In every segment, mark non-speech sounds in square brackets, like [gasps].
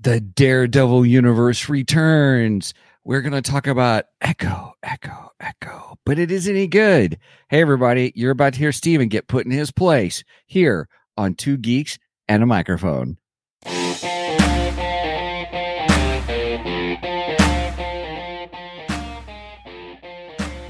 the Daredevil universe returns. We're going to talk about Echo, Echo, Echo, but it isn't any good. Hey, everybody, you're about to hear Stephen get put in his place here on Two Geeks and a Microphone.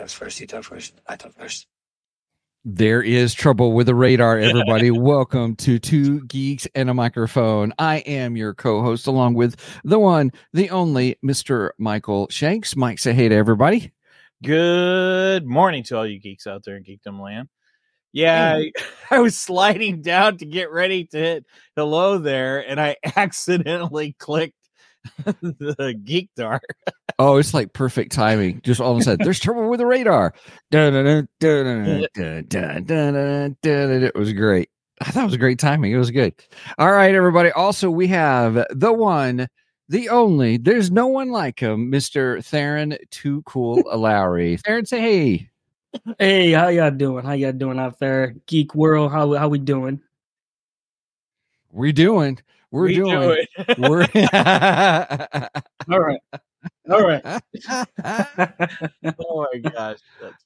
Who first? You talk first. I talk first. There is trouble with the radar, [laughs] everybody. Welcome to Two Geeks and a Microphone. I am your co host, along with the one, the only Mr. Michael Shanks. Mike, say hey to everybody. Good morning to all you geeks out there in Geekdom Land. Yeah, I, [laughs] I was sliding down to get ready to hit hello there, and I [laughs] accidentally clicked [laughs] the geek Geekdar. Oh, it's like perfect timing. Just all of a sudden, there's trouble with the radar. It was great. I thought it was great timing. It was good. All right, everybody. Also, we have the one, the only. There's no one like him, Mr. Tharen Too Cool Lowery. [laughs] Tharen, say hey. Hey, how y'all doing? How y'all doing out there? Geek world, how how we doing? We're doing. We're We do doing. it. [laughs] We're. [laughs] All right. All right. [laughs] oh my gosh.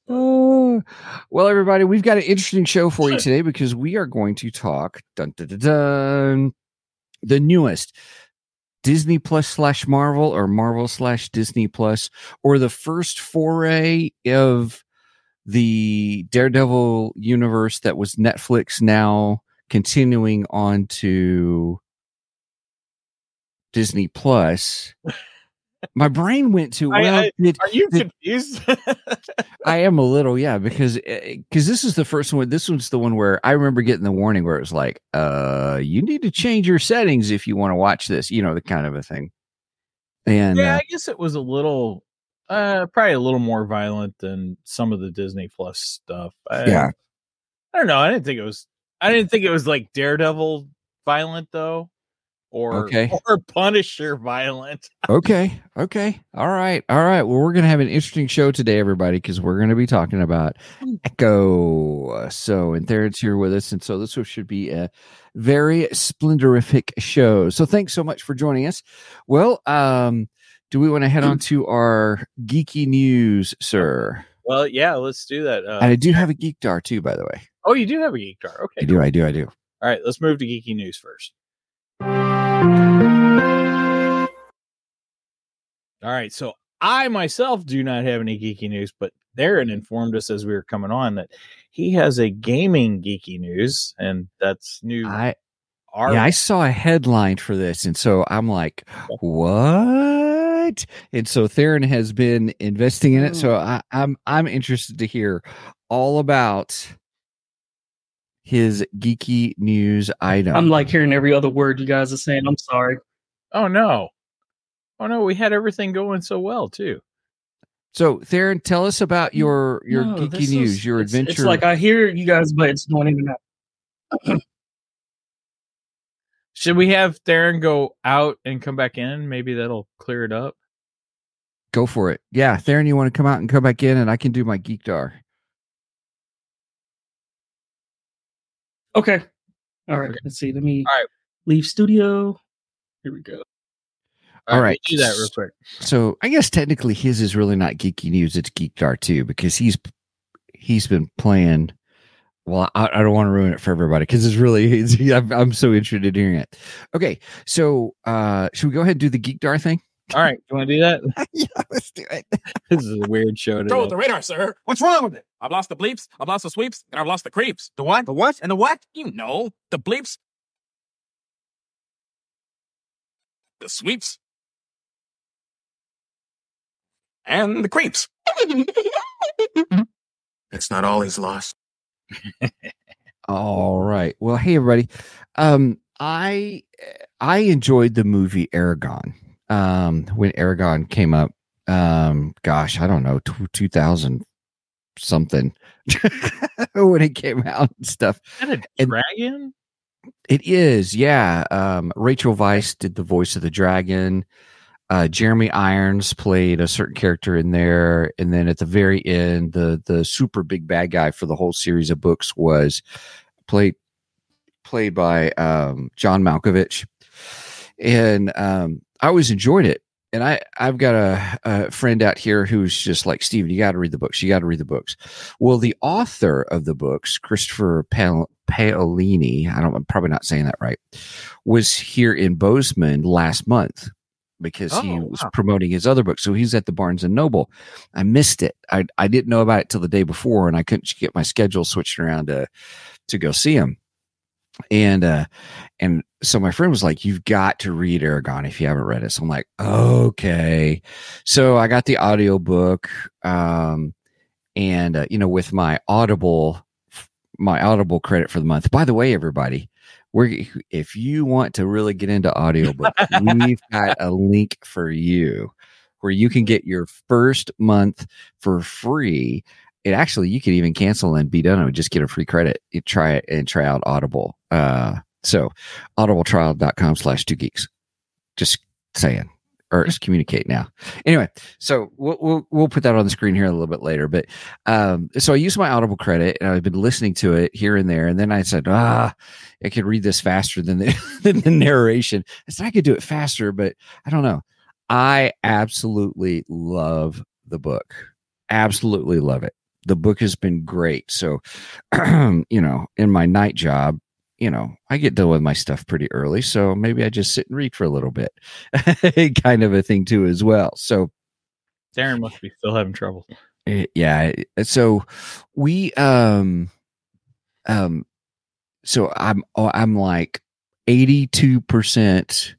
Oh, well, everybody, we've got an interesting show for you today because we are going to talk dun, dun, dun, dun, the newest Disney Plus slash Marvel or Marvel slash Disney Plus or the first foray of the Daredevil universe that was Netflix now continuing on to Disney Plus. My brain went to I- I- did- Are you did- confused? [laughs] I am a little, yeah, because because this is the first one. This one's the one where I remember getting the warning where it was like, uh, you need to change your settings if you want to watch this, you know, the kind of a thing. And yeah, uh, I guess it was a little, uh, probably a little more violent than some of the Disney Plus stuff. I, yeah, I don't know. I didn't think it was. I didn't think it was like Daredevil violent though, or Okay. [laughs] or Punisher violent. [laughs] okay, okay, all right, all right. Well, we're gonna have an interesting show today, everybody, because we're gonna be talking about Echo. So, and Tharen's here with us, and so this should be a very splendorific show. So, thanks so much for joining us. Well, um, do we want to head on [clears throat] to our geeky news, sir? Well, yeah, let's do that. Uh, and I do have a geek dar too, by the way. oh, you do have a geek jar. Okay, I do, I do, I do. All right, let's move to geeky news first. All right, so I myself do not have any geeky news, but Darren informed us as we were coming on that he has a gaming geeky news, and that's new. I Our yeah, I saw a headline for this, and so I'm like, what? And so Tharen has been investing in it. So mm. I, I'm I'm interested to hear all about his geeky news item. I'm like hearing every other word you guys are saying. I'm sorry. oh no, oh no, we had everything going so well too. so Tharen, tell us about your your No, geeky news, is- your it's- adventure. It's like I hear you guys, but it's going in and out. [coughs] Should we have Tharen go out and come back in? Maybe that'll clear it up. Go for it. Yeah, Tharen, you want to come out and come back in, and I can do my geek dar. Okay. All right. Okay. Let's see. Let me All right. leave studio. Here we go. All right. we'll do that real quick. So I guess technically his is really not geeky news; it's geek dar too, because he's he's been playing. Well, I, I don't want to ruin it for everybody because it's really it's, [laughs] I'm, I'm so interested in hearing it. Okay, so uh should we go ahead and do the geek dar thing? All right, you want to do that? [laughs] yeah, let's do it. [laughs] this is a weird show Throw today. the radar, sir. What's wrong with it? I've lost the bleeps, I've lost the sweeps, and I've lost the creeps. The what? The what? And the what? You know, the bleeps, the sweeps, and the creeps. [laughs] It's not all he's lost. All right. Well, hey everybody. Um, I I enjoyed the movie Eragon. Um, when Eragon came up, um, gosh, I don't know, two thousand something [laughs] when it came out and stuff. Is that a And- dragon? It is, yeah. Um, Rachel Weisz did the voice of the dragon. Uh, Jeremy Irons played a certain character in there, and then at the very end, the the super big bad guy for the whole series of books was played played by um, John Malkovich, and um, I always enjoyed it. And I I've got a, a friend out here who's just like Stephen, you got to read the books. You got to read the books. Well, the author of the books, Christopher Pal- Paolini, I don't, I'm probably not saying that right, was here in Bozeman last month because he Oh, was wow. promoting his other book. So he's at the Barnes and Noble. I missed it. I, I didn't know about it till the day before, and I couldn't get my schedule switched around to to go see him. And uh and so my friend was like, You've got to read Eragon if you haven't read it. So I'm like, okay. So I got the audiobook. Um and uh, you know, with my audible my audible credit for the month. By the way, everybody, we're if you want to really get into audiobook, we've got a link for you where you can get your first month for free. It actually you could even cancel and be done and just get a free credit. You try it and try out Audible. Uh so audibletrial.com slash two geeks. Just saying. Or just communicate now. Anyway, so we'll, we'll we'll put that on the screen here a little bit later. But um, so I used my Audible credit and I've been listening to it here and there. And then I said, ah, I could read this faster than the [laughs] than the narration. I said I could do it faster, but I don't know. I absolutely love the book. Absolutely love it. The book has been great. So, [clears throat] you know, in my night job, you know, I get done with my stuff pretty early. So maybe I just sit and read for a little bit, [laughs] kind of a thing too, as well. So, Darren must be still having trouble. Eh, yeah so we um um so i'm oh, i'm like 82%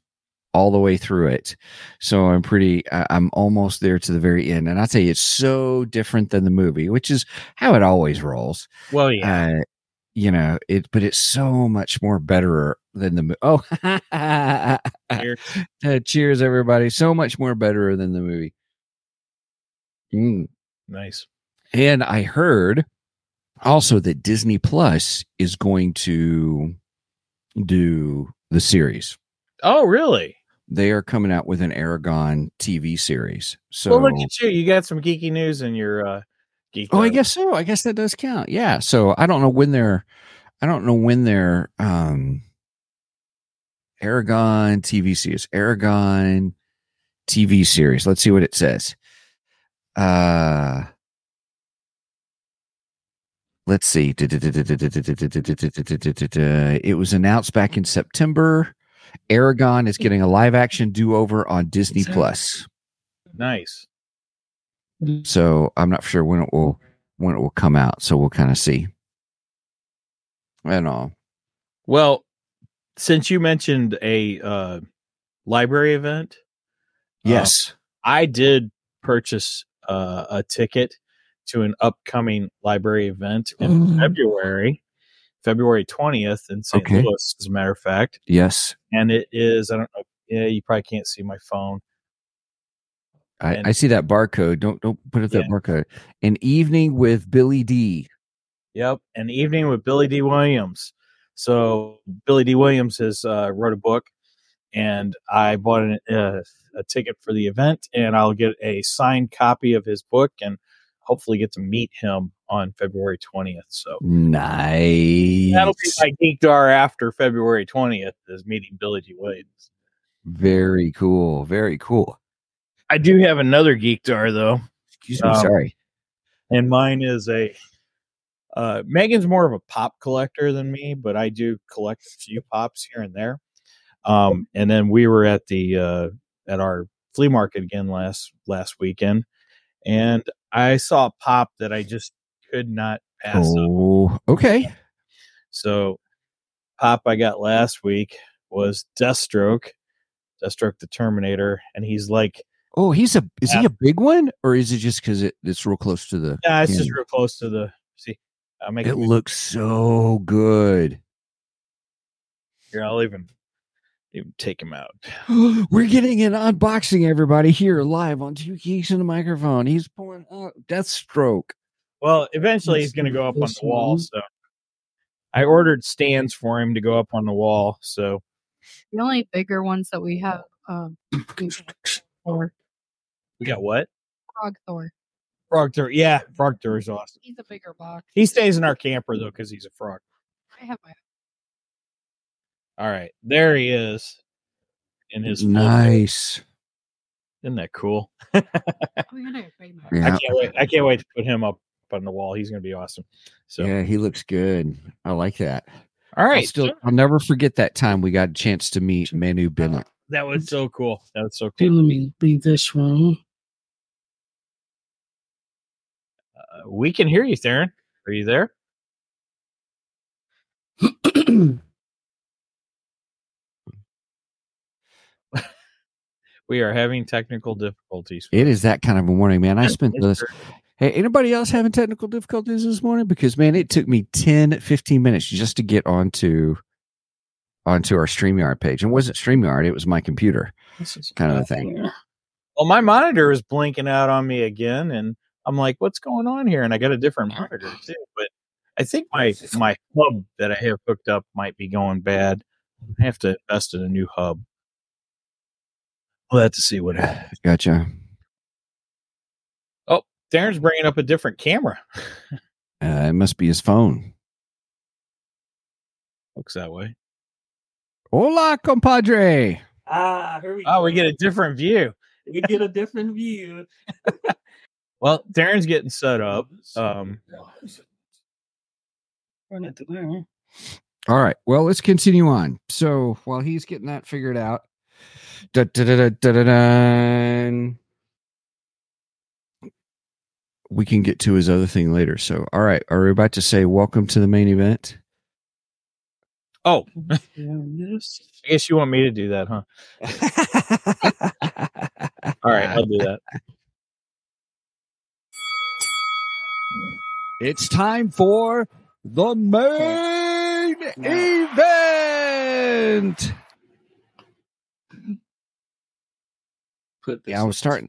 all the way through it so i'm pretty i'm almost there to the very end and i tell you it's so different than the movie which is how it always rolls Well, yeah. uh you know it but it's so much more better than the mo- [laughs] oh Cheers. [laughs] Uh, cheers everybody so much more better than the movie Mm. nice. And I heard also that Disney Plus is going to do the series. Oh, really? They are coming out with an Eragon TV series. So, well, look at you. You got some geeky news in your uh, geek. oh, I guess so. I guess that does count. Yeah. So I don't know when they're, I don't know when their um, Eragon TV series, Eragon TV series. Let's see what it says. Uh, let's see. It was announced back in September. Eragon is getting a live action do over on Disney Exactly. Plus. Nice. So I'm not sure when it will when it will come out. So we'll kind of see. And all. Well, since you mentioned a uh, library event, Yes. I did purchase uh, a ticket to an upcoming library event in. February, February 20th in St. Okay. Louis, as a matter of fact. yes. And it is, I don't know, yeah, you probably can't see my phone. I, And- I see that barcode. Don't don't put up that barcode. An evening with Billy Dee Yep, an evening with Billy Dee Williams. So Billy Dee Williams has uh, wrote a book, and I bought an, uh, a ticket for the event, and I'll get a signed copy of his book, and hopefully get to meet him on February twentieth. So Nice. that'll be my geek dar after February twentieth is meeting Billy G. Williams. Very cool. Very cool. I do have another geek dar though. Excuse me. Um, sorry. and mine is a uh Megan's more of a pop collector than me, but I do collect a few pops here and there. Um and then we were at the uh at our flea market again last last weekend and I saw a pop that I just could not pass up. Oh, okay. So pop I got last week was Deathstroke, Deathstroke the Terminator, and he's like Oh, he's a is he a big one or is it just because it, it's real close to the yeah, it's just real close to the see. I'll make it looks so good. Here, I'll even even take him out. [gasps] We're getting an unboxing, everybody, here live on Two Geeks in the Microphone. He's pulling out Deathstroke. Well, eventually he's going to go up on the wall. So I ordered stands for him to go up on the wall. So The only bigger ones that we have, um, Thor, we got what? Frog Thor. Frog Thor. Yeah, Frog Thor is awesome. He's a bigger box. He stays in our camper though because he's a frog. I have my. All right, there he is. In his Nice. Isn't that cool? [laughs] You gotta pay my. I can't wait. I can't wait to put him up on the wall. He's going to be awesome. So, Yeah, he looks good. I like that. All right, I'll right. still, I'll never forget that time we got a chance to meet Manu Bennett. that was so cool. That was so Okay, cool. let me leave this room. Uh, we can hear you, Tharen. Are you there? [coughs] [laughs] We are having technical difficulties. It is that kind of a morning, man. I spent It's this. Hey, anybody else having technical difficulties this morning? Because man, it took me 10, 15 minutes just to get onto onto our StreamYard page. And it wasn't StreamYard, it was my computer, This is kind of a thing. Yeah. Well, my monitor is blinking out on me again, and I'm like, "What's going on here?" And I got a different monitor too, but I think my my hub that I have hooked up might be going bad. I have to invest in a new hub. We'll have to see what. Gotcha. Darren's bringing up a different camera. Uh, it must be his phone. Looks that way. Hola, compadre. Ah, here we Oh, we get a different view. we get a different view. [laughs] Well, Darren's getting set up. Um, Run it to there. All right. Well, let's continue on. So while he's getting that figured out, da, da, da, da, da, da, da, we can get to his other thing later. So, all right. Are we about to say welcome to the main event? oh, yes. I guess you want me to do that, huh? [laughs] All right, I'll do that. It's time for the main event. Put this Yeah, I was starting.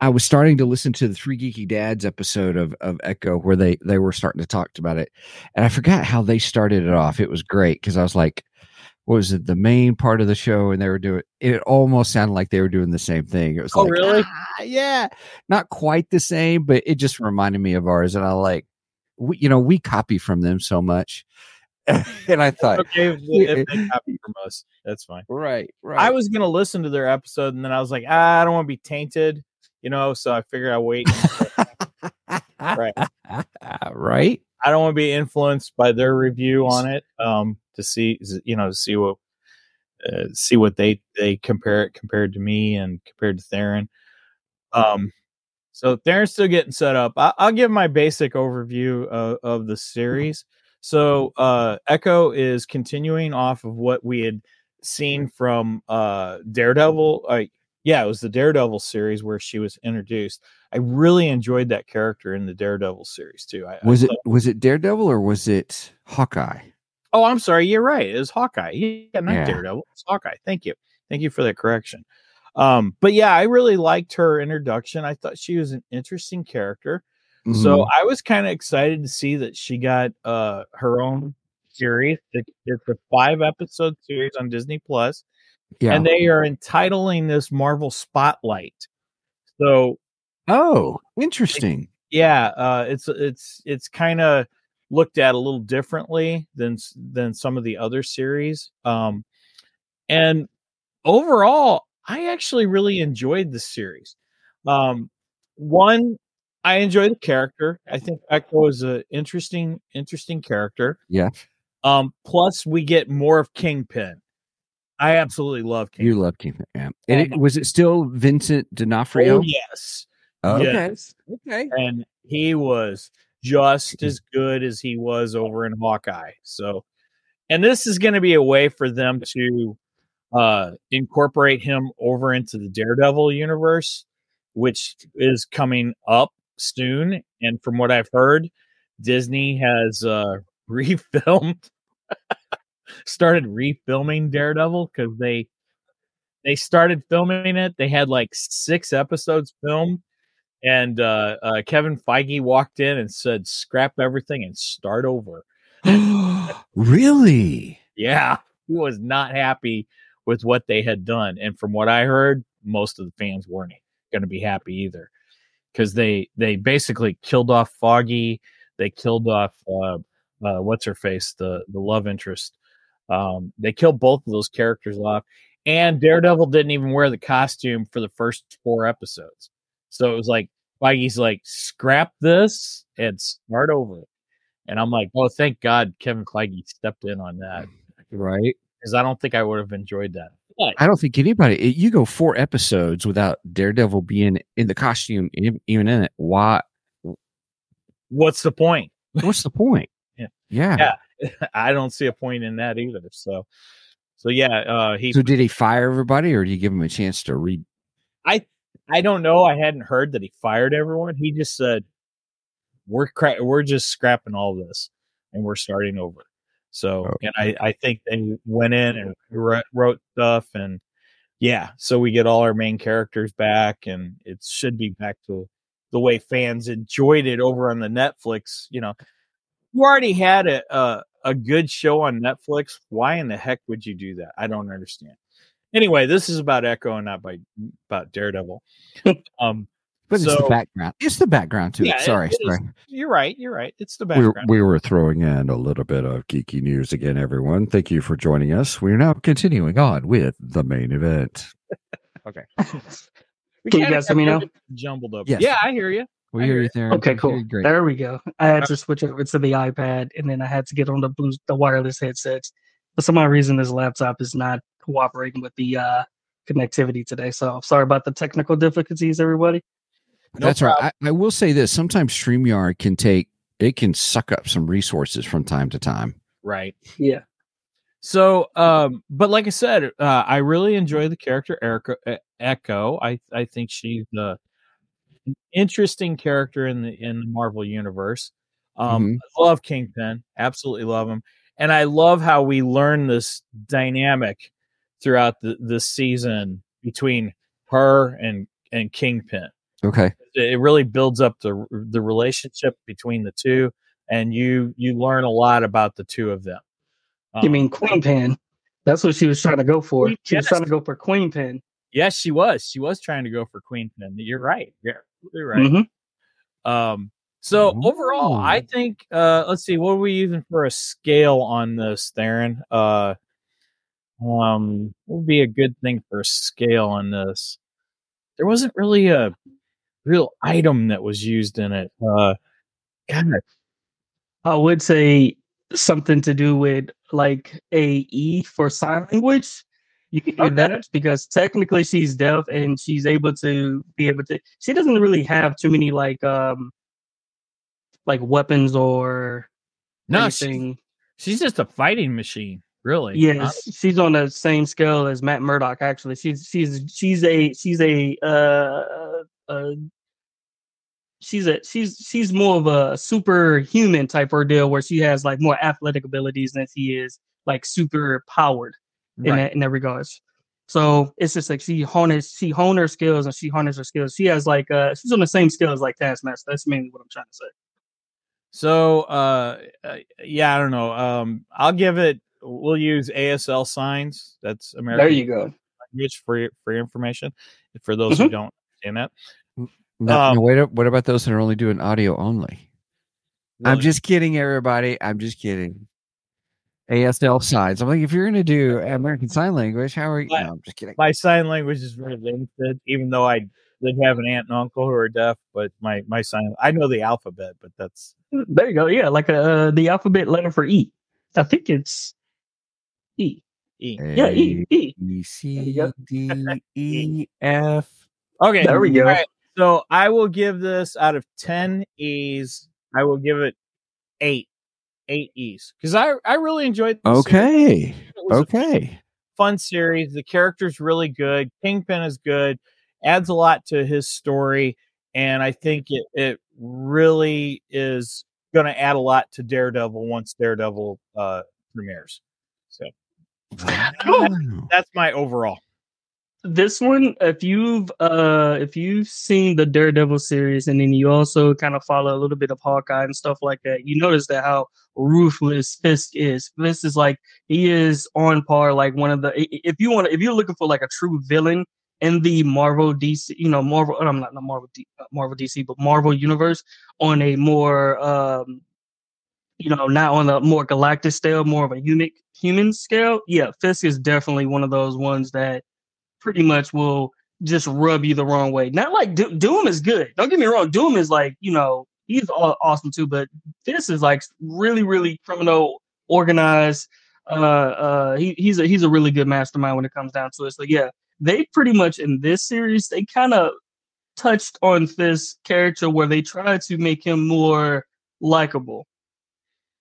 I was starting to listen to the Three Geeky Dads episode of of Echo where they they were starting to talk about it, and I forgot how they started it off. It was great because I was like, "What was it? The main part of the show?" And they were doing. It almost sounded like they were doing the same thing. It was Oh, like, really? "Ah, yeah, not quite the same, but it just reminded me of ours. And I like, we, you know, we copy from them so much, [laughs] and I thought, Okay, [laughs] if, if they copy from us, that's fine. right, right. I was gonna listen to their episode, and then I was like, ah, I don't want to be tainted, you know. So I figured I'd wait. right. [laughs] right. I don't want to be influenced by their review on it. Um, to see, you know, to see what, uh, see what they they compare it compared to me and compared to Tharen. Um, so Tharen's still getting set up. I, I'll give my basic overview of, of the series. So uh, Echo is continuing off of what we had seen from uh, Daredevil. Uh, yeah, it was the Daredevil series where she was introduced. I really enjoyed that character in the Daredevil series too. I, I Was it was it Daredevil or was it Hawkeye? Oh, I'm sorry. You're right. It was Hawkeye. Yeah, not Yeah. Daredevil. It's Hawkeye. Thank you. Thank you for that correction. Um, but yeah, I really liked her introduction. I thought she was an interesting character. So Mhm. I was kind of excited to see that she got uh her own series. It- It's a five episode series on Disney Plus, yeah. and they are entitling this Marvel Spotlight. So oh, interesting. yeah uh it's it's it's kind of looked at a little differently than than some of the other series um and overall i actually really enjoyed the series um one i enjoy the character i think echo is an interesting interesting character Yeah. um plus we get more of kingpin i absolutely love kingpin You love King. Yeah. And it, was it still Vincent D'Onofrio? oh yes Oh, okay. Okay. and he was just as good as he was over in Hawkeye. So, and this is going to be a way for them to uh incorporate him over into the Daredevil universe, which is coming up soon. And from what I've heard, Disney has uh [laughs] refilmed started refilming Daredevil because they they started filming it. They had like six episodes filmed, and uh, uh, Kevin Feige walked in and said, "Scrap everything and start over." [gasps] really? Yeah, he was not happy with what they had done, and from what I heard, most of the fans weren't going to be happy either because they they basically killed off Foggy. They killed off uh, uh, what's her face, the the love interest. Um, they killed both of those characters off, and Daredevil didn't even wear the costume for the first four episodes. So it was like Feige's like, scrap this and start over. And I'm like, oh, thank God Kevin Feige stepped in on that Right. because I don't think I would have enjoyed that. But I don't think anybody. You go four episodes without Daredevil being in the costume, even in it. Why? what's the point? What's the point? [laughs] Yeah. Yeah. Yeah. [laughs] I don't see a point in that either. So, so yeah, uh, he. So did he fire everybody, or did he give him a chance to read? I I don't know. I hadn't heard that he fired everyone. He just said, "We're cra- we're just scrapping all this and we're starting over." So, Oh. and I I think they went in and wrote, wrote stuff and yeah, so we get all our main characters back and it should be back to the way fans enjoyed it over on the Netflix. You know, you already had a a, a good show on Netflix. Why in the heck would you do that? I don't understand. Anyway, this is about Echo and not by about Daredevil. [laughs] um, But it's the background. It's the background to Yeah, it. it- Sorry, it is. sorry. you're right. You're right. It's the We, background. we were throwing in a little bit of geeky news again, everyone. Thank you for joining us. We're now continuing on with the main event. okay. [laughs] Can you guys got hear me now? Jumbled up. Yes. Yeah, I hear you. We hear hear you there. Okay, cool. Great. There we go. I had to switch over to the iPad, and then I had to get on the blue, the wireless headsets. For some odd reason, this laptop is not cooperating with the uh, connectivity today. So sorry about the technical difficulties, everybody. No That's right. I, I will say this: sometimes Streamyard can take it can suck up some resources from time to time. Right. Yeah. So, um, but like I said, uh, I really enjoy the character Erica Echo. I I think she's uh, an interesting character in the in the Marvel universe. Um, Mhm. I love Kingpin, absolutely love him, and I love how we learn this dynamic throughout the the season between her and and Kingpin. Okay. It it really builds up the the relationship between the two, and you you learn a lot about the two of them. You Um, mean Queen Pin? That's what she was trying to go for. Queen- She was trying to go for Queen Pin. Yes, she was. She was trying to go for Queen Pin. You're right. You're absolutely right. Mhm. Um, so overall, I think uh let's see, what are we using for a scale on this, Tharen? Uh um what would be a good thing for a scale on this? There wasn't really a real item that was used in it. Uh God, I would say something to do with like a E for sign language. You can do Okay. that because technically she's deaf and she's able to be able to. She doesn't really have too many like um like weapons or no, she, she's just a fighting machine, really. Yes, she's on the same scale as Matt Murdock. Actually, she's she's she's a she's a uh, uh she's a she's she's more of a superhuman type ordeal where she has like more athletic abilities than she is like super powered in Right. that in that regards. So it's just like she harness she hone her skills and she harness her skills. She has like uh she's on the same scale as like Taskmaster. That's mainly what I'm trying to say. So uh, uh yeah, I don't know. Um I'll give it we'll use ASL signs. That's American There you go. language for for information. For those who don't understand that. No, Um, no, wait up. What about those that are only doing audio only? I'm just kidding, everybody. I'm just kidding. ASL signs. I'm like, if you're going to do American Sign Language, how are you? But- No, I'm just kidding. my sign language is very limited, even though I did have an aunt and uncle who are deaf, but my my sign I know the alphabet, but that's There you go. Yeah, like uh the alphabet letter for E. I think it's E. E. Yeah, E. E. E C you go. D [laughs] E F. Okay. There we go. all right, So I will give this out of ten E's, I will give it eight. Eight E's. Because I, I really enjoyed. Okay. It was a Okay. fun series. The character's really good. Kingpin is good. Adds a lot to his story, and I think it it really is going to add a lot to Daredevil once Daredevil uh, premieres. So that's my overall. This one if you've uh if you've seen the daredevil series and then you also kind of follow a little bit of hawkeye and stuff like that you notice that how ruthless fisk is. Fisk is like he is on par like one of the if you want if you're looking for like a true villain in the marvel dc you know marvel i'm not, not marvel D, marvel dc but marvel universe on a more um you know not on a more galactic scale more of a human human scale yeah fisk is definitely one of those ones that pretty much will just rub you the wrong way. Not like Do- Doom is good. Don't get me wrong. Doom is like you know he's aw- awesome too, but this is like really really criminal organized. Uh, uh, he, he's a he's a really good mastermind when it comes down to it. So yeah, they pretty much in this series they kind of touched on this character where they tried to make him more likable.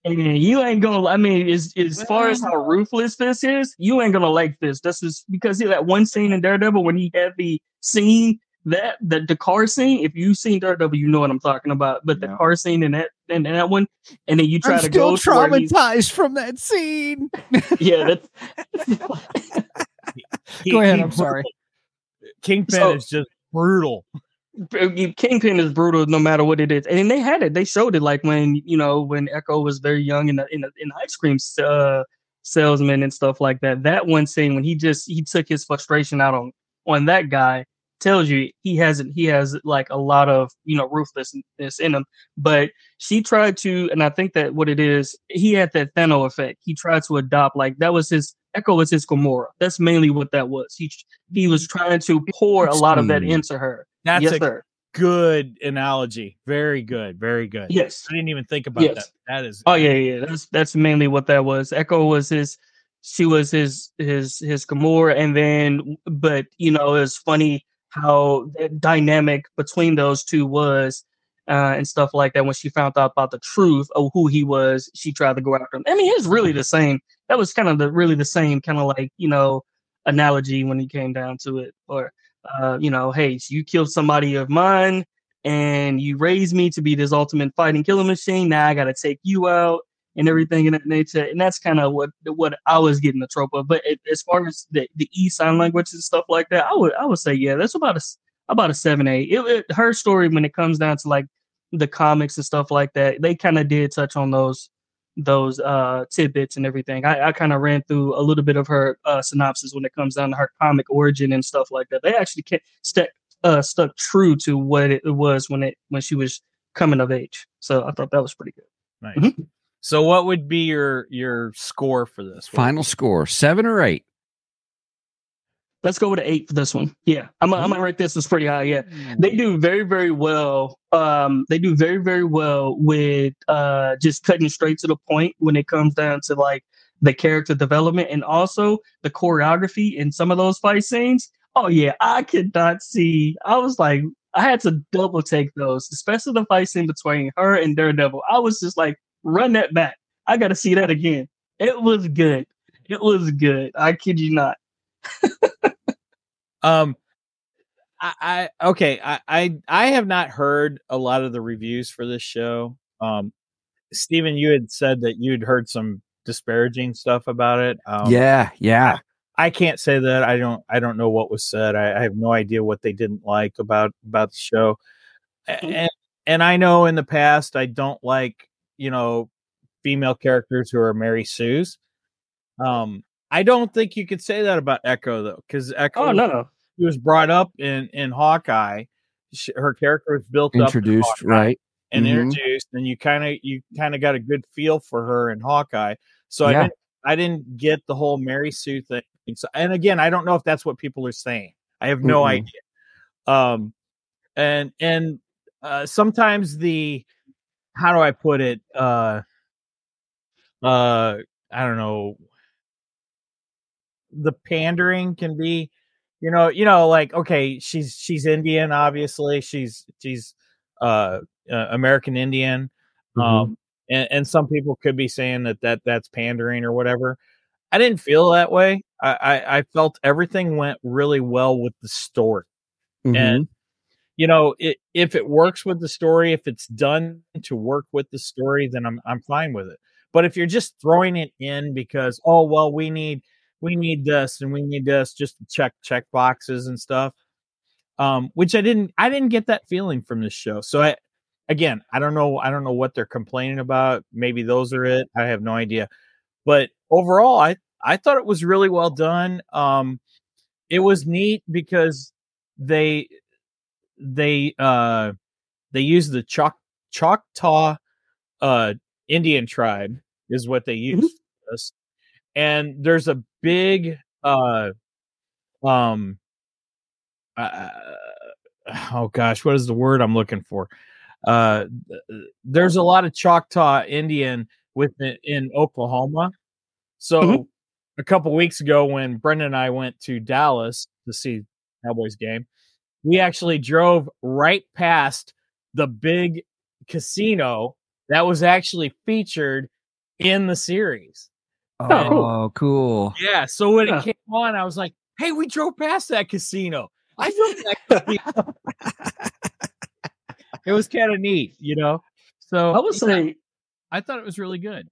And you ain't gonna. I mean, as as far as how ruthless this is, you ain't gonna like this. This is because of that one scene in Daredevil when he had the scene that the, the car scene. If you've seen Daredevil, you know what I'm talking about. But the Yeah. car scene in that in that one, and then you try I'm to still go to traumatized from that scene. [laughs] Yeah, that's, He- [laughs] Go ahead. he- I'm sorry. Kingpin So- is just brutal. Kingpin is brutal no matter what it is, and they had it. They showed it like when you know when Echo was very young in the in the, in the ice cream uh, salesman and stuff like that. That one scene when he just he took his frustration out on on that guy tells you he hasn't he has like a lot of you know ruthlessness in him. But she tried to, and I think that what it is, he had that Thanos effect. He tried to adopt like that was his Echo was his Gamora. That's mainly what that was. He he was trying to pour a lot of that into her. That's yes, a sir. good analogy. Very good. Very good. Yes. I didn't even think about Yes. that. That is Oh yeah, yeah. That's that's mainly what that was. Echo was his. She was his his his Gamora, and then but you know it's funny how the dynamic between those two was. Uh, and stuff like that. When she found out about the truth of who he was, she tried to go after him. I mean, it's really the same. That was kind of the really the same kind of like you know analogy when it came down to it. Or uh, you know, hey, so you killed somebody of mine, and you raised me to be this ultimate fighting killing machine. Now I got to take you out and everything in that nature. And that's kind of what what I was getting the trope of. But as far as the the E sign language and stuff like that, I would I would say yeah, that's about a about a seven eight. It, it, her story when it comes down to like the comics and stuff like that, they kind of did touch on those those uh tidbits and everything. I, I kind of ran through a little bit of her uh synopsis when it comes down to her comic origin and stuff like that. They actually kept, stuck uh stuck true to what it was when it when she was coming of age. So I thought that was pretty good. nice. Mhm. So what would be your your score for this? What- Final score seven or eight. Let's go with an eight for this one. Yeah, I'm gonna- I'm gonna rate this as pretty high. Yeah, they do very very well. Um, they do very very well with uh just cutting straight to the point when it comes down to like the character development and also the choreography in some of those fight scenes. Oh yeah, I could not see. I was like, I had to double take those, especially the fight scene between her and Daredevil. I was just like, run that back. I got to see that again. It was good. It was good. I kid you not. [laughs] Um, I, I okay. I, I I have not heard a lot of the reviews for this show. Um, Stephen, you had said that you'd heard some disparaging stuff about it. Um, yeah, yeah. I can't say that. I don't. I don't know what was said. I, I have no idea what they didn't like about about the show. Mhm. And and I know in the past I don't like you know female characters who are Mary Sue's. Um, I don't think you could say that about Echo though, because Echo Oh no. She was brought up in in Hawkeye. She, her character was built in Introduced, right? and Mhm. introduced, and you kind of you kind of got a good feel for her in Hawkeye. So I didn't I didn't get the whole Mary Sue thing. So, and again, I don't know if that's what people are saying. I have no Mm-mm. idea. Um, and and uh, sometimes the how do I put it? Uh, uh, I don't know. The pandering can be, you know, you know, like okay, she's she's Indian, obviously. She's she's uh, uh American Indian. Mhm. Um, and, and some people could be saying that, that that's pandering or whatever. I didn't feel that way. I, I, I felt everything went really well with the story. Mhm. And you know, it, if it works with the story, if it's done to work with the story, then I'm I'm fine with it. But if you're just throwing it in because oh well we need we need this and we need this just to check check boxes and stuff, um, which I didn't I didn't get that feeling from this show. So I again I don't know I don't know what they're complaining about. Maybe those are it. I have no idea. But overall, I I thought it was really well done. Um, it was neat because they they uh they used the Choc Choctaw uh Indian tribe is what they used for this. And there's a big uh um uh, oh gosh, what is the word I'm looking for? Uh there's a lot of Choctaw Indian within in Oklahoma. So Mhm. a couple weeks ago when Brendan and I went to Dallas to see Cowboys game, we actually drove right past the big casino that was actually featured in the series. Oh, cool. cool. Yeah. So when Yeah. it came on, I was like, hey, we drove past that casino. I drove [laughs] that casino. it was kind of neat, you know? So I would say I thought it was really good.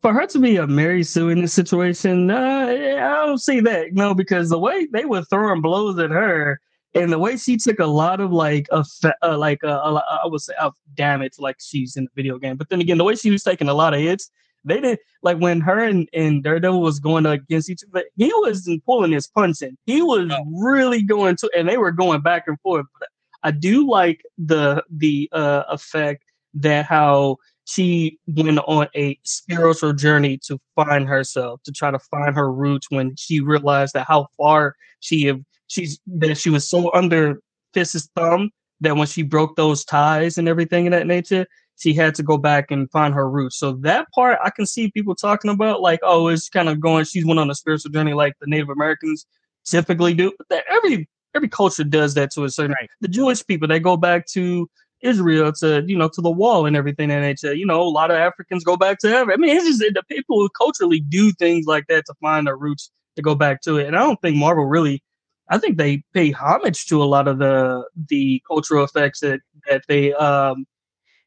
for her to be a Mary Sue in this situation, uh, I don't see that. No, because the way they were throwing blows at her, and the way she took a lot of like, effe- uh, like uh, a I would say, of damage, like she's in the video game. But then again, the way she was taking a lot of hits, they didn't like when her and, and Daredevil was going against each other. He wasn't pulling his punching. He was really going to, and they were going back and forth. But I do like the the uh, effect that how she went on a spiritual journey to find herself, to try to find her roots when she realized that how far she have she's that she was so under Fisk's thumb that when she broke those ties and everything of that nature, she had to go back and find her roots. So that part I can see people talking about, like, oh, it's kind of going, she's went on a spiritual journey like the Native Americans typically do. But that every every culture does that to a certain Right. the Jewish people, they go back to Israel to you know to the wall and everything and they say you know a lot of Africans go back to heaven. I mean it's just the people who culturally do things like that to find their roots to go back to it. And I don't think Marvel really I think they pay homage to a lot of the the cultural effects that that they um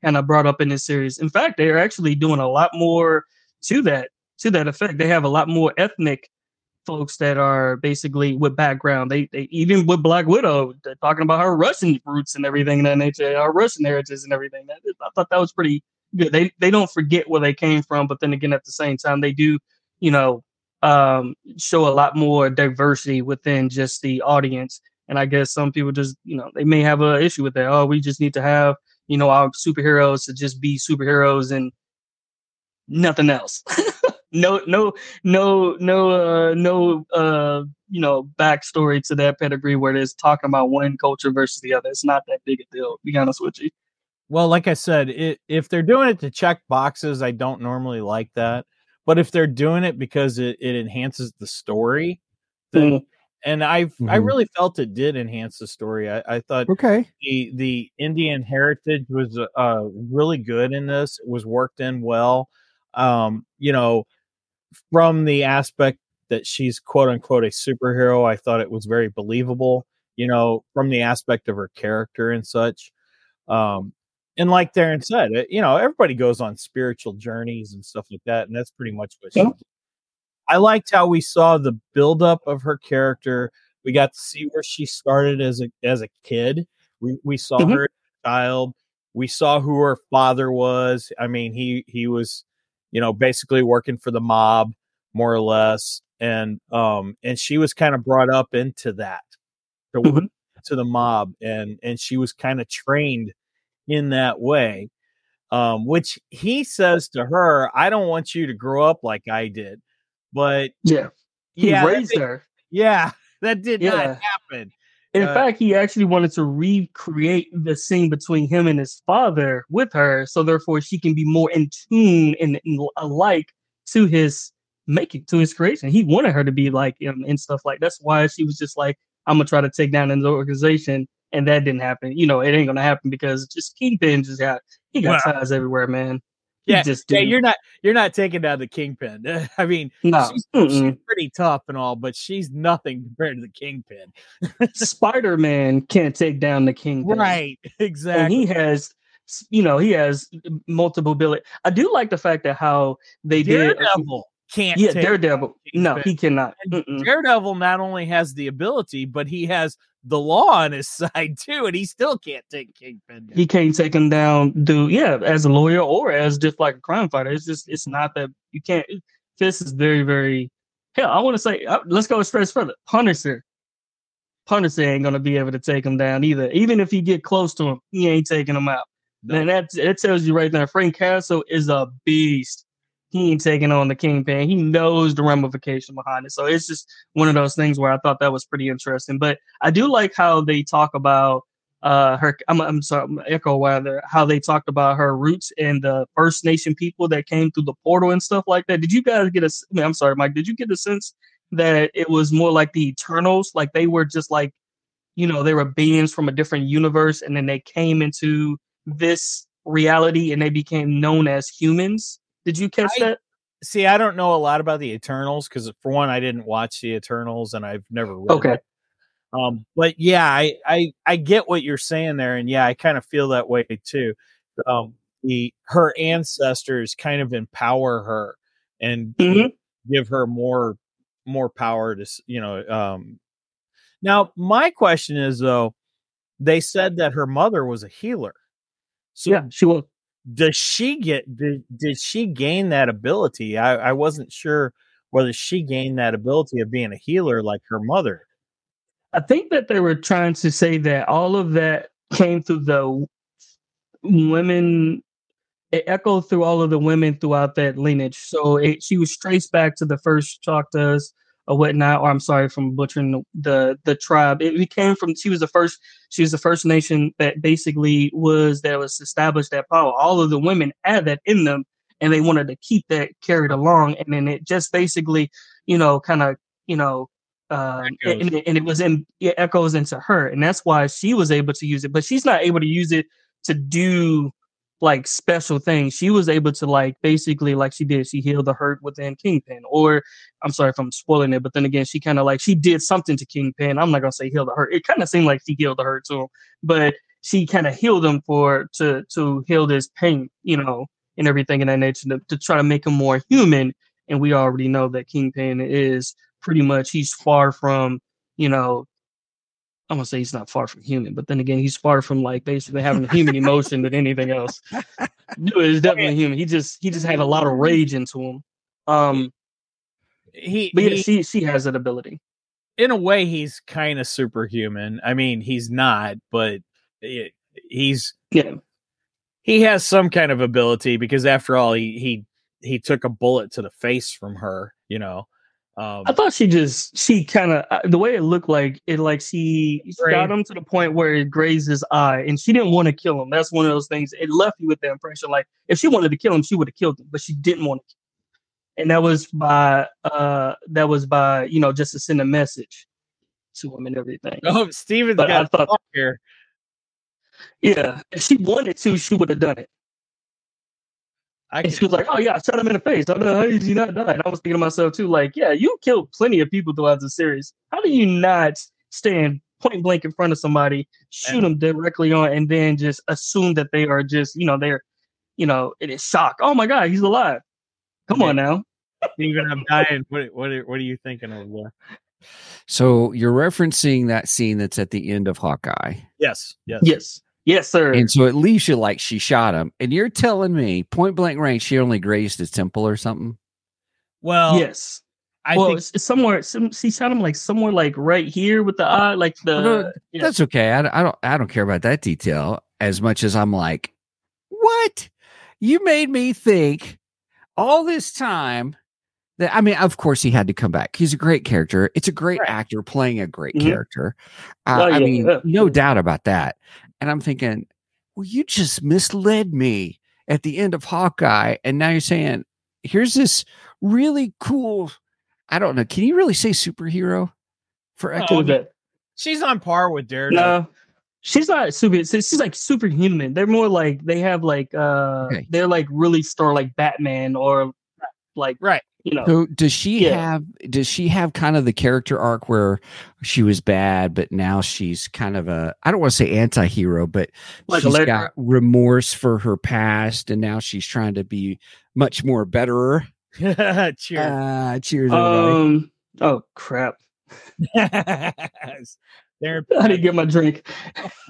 and I brought up in this series. In fact, they're actually doing a lot more to that to that effect. They have a lot more ethnic folks that are basically with background. They, they even with Black Widow, they're talking about her Russian roots and everything that nature, her Russian heritage and everything. I thought that was pretty good. They they don't forget where they came from, but then again, at the same time, they do, you know, um, show a lot more diversity within just the audience. And I guess some people just, you know, they may have an issue with that. Oh, we just need to have, you know, our superheroes to just be superheroes and nothing else. [laughs] no, no, no, no, uh, no, uh, you know, backstory to that pedigree where it's talking about one culture versus the other. It's not that big a deal. To be honest with you. Well, like I said, it, if they're doing it to check boxes, I don't normally like that. But if they're doing it because it, it enhances the story, then Mhm. And I Mhm. really felt it did enhance the story. I, I thought Okay. the the Indian heritage was uh really good in this. It was worked in well. Um, you know, from the aspect that she's quote unquote a superhero, I thought it was very believable. You know, from the aspect of her character and such. Um, and like Darren said, it, you know, everybody goes on spiritual journeys and stuff like that, and that's pretty much what she. I liked how we saw the buildup of her character. We got to see where she started as a as a kid. We we saw Mhm. her as a child. We saw who her father was. I mean, he he was, you know, basically working for the mob, more or less, and um and she was kind of brought up into that, to, Mhm. to the mob, and and she was kind of trained in that way. Um, which he says to her, "I don't want you to grow up like I did," but Yeah, he yeah, raised did- her. yeah, [laughs] that did Yeah. not happen. In Uh, fact, he actually wanted to recreate the scene between him and his father with her, so therefore she can be more in tune and, and alike to his making, to his creation. He wanted her to be like him and stuff like. That's why she was just like, "I'm gonna try to take down an organization," and that didn't happen. You know, it ain't gonna happen because just Kingpin just got he got Well, ties everywhere, man. Yeah, just yeah, you're not you're not taking down the kingpin. [laughs] I mean, no. she's, she's pretty tough and all, but she's nothing compared to the kingpin. [laughs] Spider Man can't take down the Kingpin, Right, [laughs] and exactly. he has you know he has multiple ability. I do like the fact that how they did. Daredevil can't. Yeah, take Daredevil. No, he cannot. Daredevil not only has the ability, but he has the law on his [laughs] side too, and he still can't take Kingpin. down. He can't take him down. Do yeah, as a lawyer or as just like a crime fighter. It's just it's not that you can't. This is very very. Hell, I want to say uh, let's go a stretch further. Punisher. Punisher ain't gonna be able to take him down either. Even if he get close to him, he ain't taking him out. No. And that that tells you right there. Frank Castle is a beast. He ain't taking on the kingpin. He knows the ramification behind it. So it's just one of those things where I thought that was pretty interesting. But I do like how they talk about uh her. I'm, I'm sorry, echo rather how they talked about her roots and the First Nation people that came through the portal and stuff like that. Did you guys get a? I mean, I'm sorry, Mike. Did you get the sense that it was more like the Eternals? Like they were just like, you know, they were beings from a different universe, and then they came into this reality and they became known as humans. Did you catch I- that? See, I don't know a lot about the Eternals because, for one, I didn't watch the Eternals, and I've never read. Okay. it. Um, but yeah, I, I I get what you're saying there, and yeah, I kind of feel that way too. Um, the her ancestors kind of empower her and Mhm. give her more more power to you know. Um, now my question is though, they said that her mother was a healer. So yeah, she was. Does she get did, did she gain that ability I, I wasn't sure whether she gained that ability of being a healer like her mother I think that they were trying to say that all of that came through the women. It echoed through all of the women throughout that lineage. So it, she was traced back to the first Choctaws or whatnot. Or I'm sorry, from butchering the, the the tribe. It, it came from. She was the first. She was the first nation that basically was that was established that power. All of the women had that in them, and they wanted to keep that carried along. And then it just basically, you know, kind of, you know, um, and, and it was in it echoes into her, and that's why she was able to use it. But she's not able to use it to do like special thing. She was able to like basically like she did. She healed the hurt within Kingpin, or I'm sorry if I'm spoiling it, but then again, she kind of like she did something to Kingpin. I'm not gonna say heal the hurt. It kind of seemed like she healed the hurt to him, but she kind of healed him for to to heal this pain, you know, and everything in that nature to, to try to make him more human. And we already know that Kingpin is pretty much he's far from you know I'm gonna say he's not far from human, but then again, he's far from like basically having a human emotion than anything else. [laughs] Dude is definitely human. He just he just had a lot of rage into him. Um, he, but yeah, he- she she has that ability. in a way he's kind of superhuman i mean he's not but it, he's Yeah, he has some kind of ability because after all he he he took a bullet to the face from her you know um I thought she just she kind of the way it looked like it like she got him to the point where it grazed his eye, and she didn't want to kill him. That's one of those things. It left you with the impression like if she wanted to kill him, she would have killed him, but she didn't want to. And that was by uh that was by you know just to send a message to him and everything. oh Stephen's But got thought- thought here Yeah, if she wanted to, she would have done it. I And she was like, "Oh yeah, I shot him in the face. I don't know how did you not die?" And I was thinking to myself too, like, "Yeah, you killed plenty of people throughout the series. How do you not stand point blank in front of somebody, shoot them directly on, and then just assume that they are just, you know, they're, you know, it is shock. Oh my god, he's alive. Come on now. Even i'm dying what what are, what are you thinking of there? So you're referencing that scene that's at the end of Hawkeye. yes yes Yes, yes, sir. And so it leaves you like she shot him. And you're telling me point blank range, she only grazed his temple or something? well yes. i well, think it's, it's somewhere. Some, she shot him like somewhere, like right here with the eye, like the. no, yeah. That's okay. I, I don't I don't care about that detail as much as I'm like, what? You made me think all this time that I mean, of course he had to come back. He's a great character. It's a great Right. actor playing a great Mhm. character. Uh, Oh, I mean, yeah. no doubt about that. And I'm thinking, well, you just misled me at the end of Hawkeye, and now you're saying here's this really cool. I don't know. Can you really say superhero for Oh, Echo? Who was that? she's on par with daredevil No, she's not super. She's like superhuman. They're more like they have like uh, Okay. they're like really star like Batman or like Right. you know So does she Yeah. have does she have kind of the character arc where she was bad, but now she's kind of a I don't want to say anti-hero, but Like she's Elektra? got remorse for her past and now she's trying to be much more betterer. [laughs] Cheers. Uh, cheers, everybody. um oh crap [laughs] there. i didn't get my drink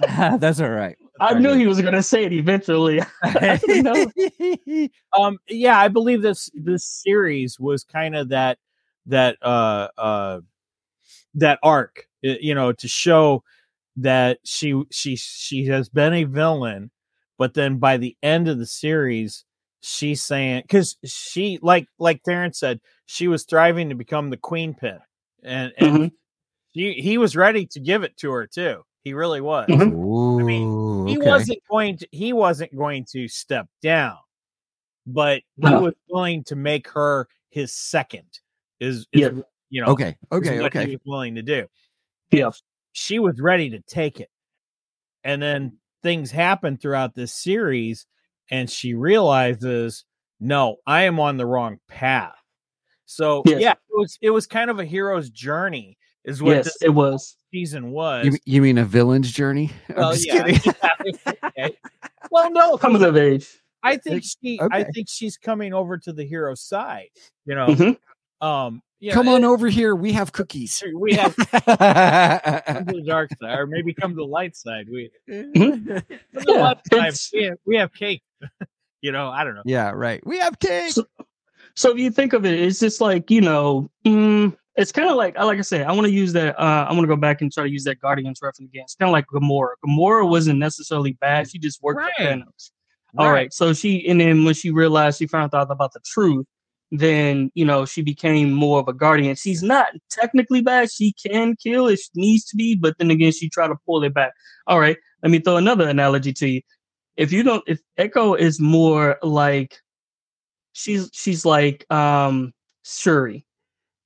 [laughs] That's all right. i knew he was gonna say it eventually [laughs] I didn't know. [laughs] um yeah i believe this this series was kind of that that uh uh that arc you know to show that she she she has been a villain but then by the end of the series she's saying because she like like Terrence said she was striving to become the queen pin and and Mhm. He, he was ready to give it to her too he really was Mhm. Ooh, mean, he okay. wasn't going to he wasn't going to step down but he No. was willing to make her his second is, is Yeah. you know okay. is Okay. he Okay. was willing to do Yeah. she was ready to take it and then things happen throughout this series and she realizes no i am on the wrong path so Yes. yeah it was it was kind of a hero's journey is what yes this it was season was You, you mean a villain's journey? [laughs] I'm Well, just yeah. kidding. [laughs] Okay. well no coming of age I think she I think she's coming over to the hero side. You know, Mhm. um you know, Come on and over here. We have cookies. we have [laughs] come to the dark side, or maybe come to the light side. We come to Yeah, light side, we have, we have cake. you know, I don't know. yeah, right. We have cake. So, so if you think of it, it's just like you know, mm, it's kind of like I like I said, I want to use that. Uh, I want to go back and try to use that Guardians reference again. It's kind of like Gamora. Gamora wasn't necessarily bad; she just worked for Right. Thanos. All right. So she, and then when she realized she found out about the truth, then you know she became more of a guardian. She's not technically bad; she can kill if she needs to be, but then again, she tried to pull it back. All right. Let me throw another analogy to you. If you don't, if Echo is more like she's she's like um Shuri.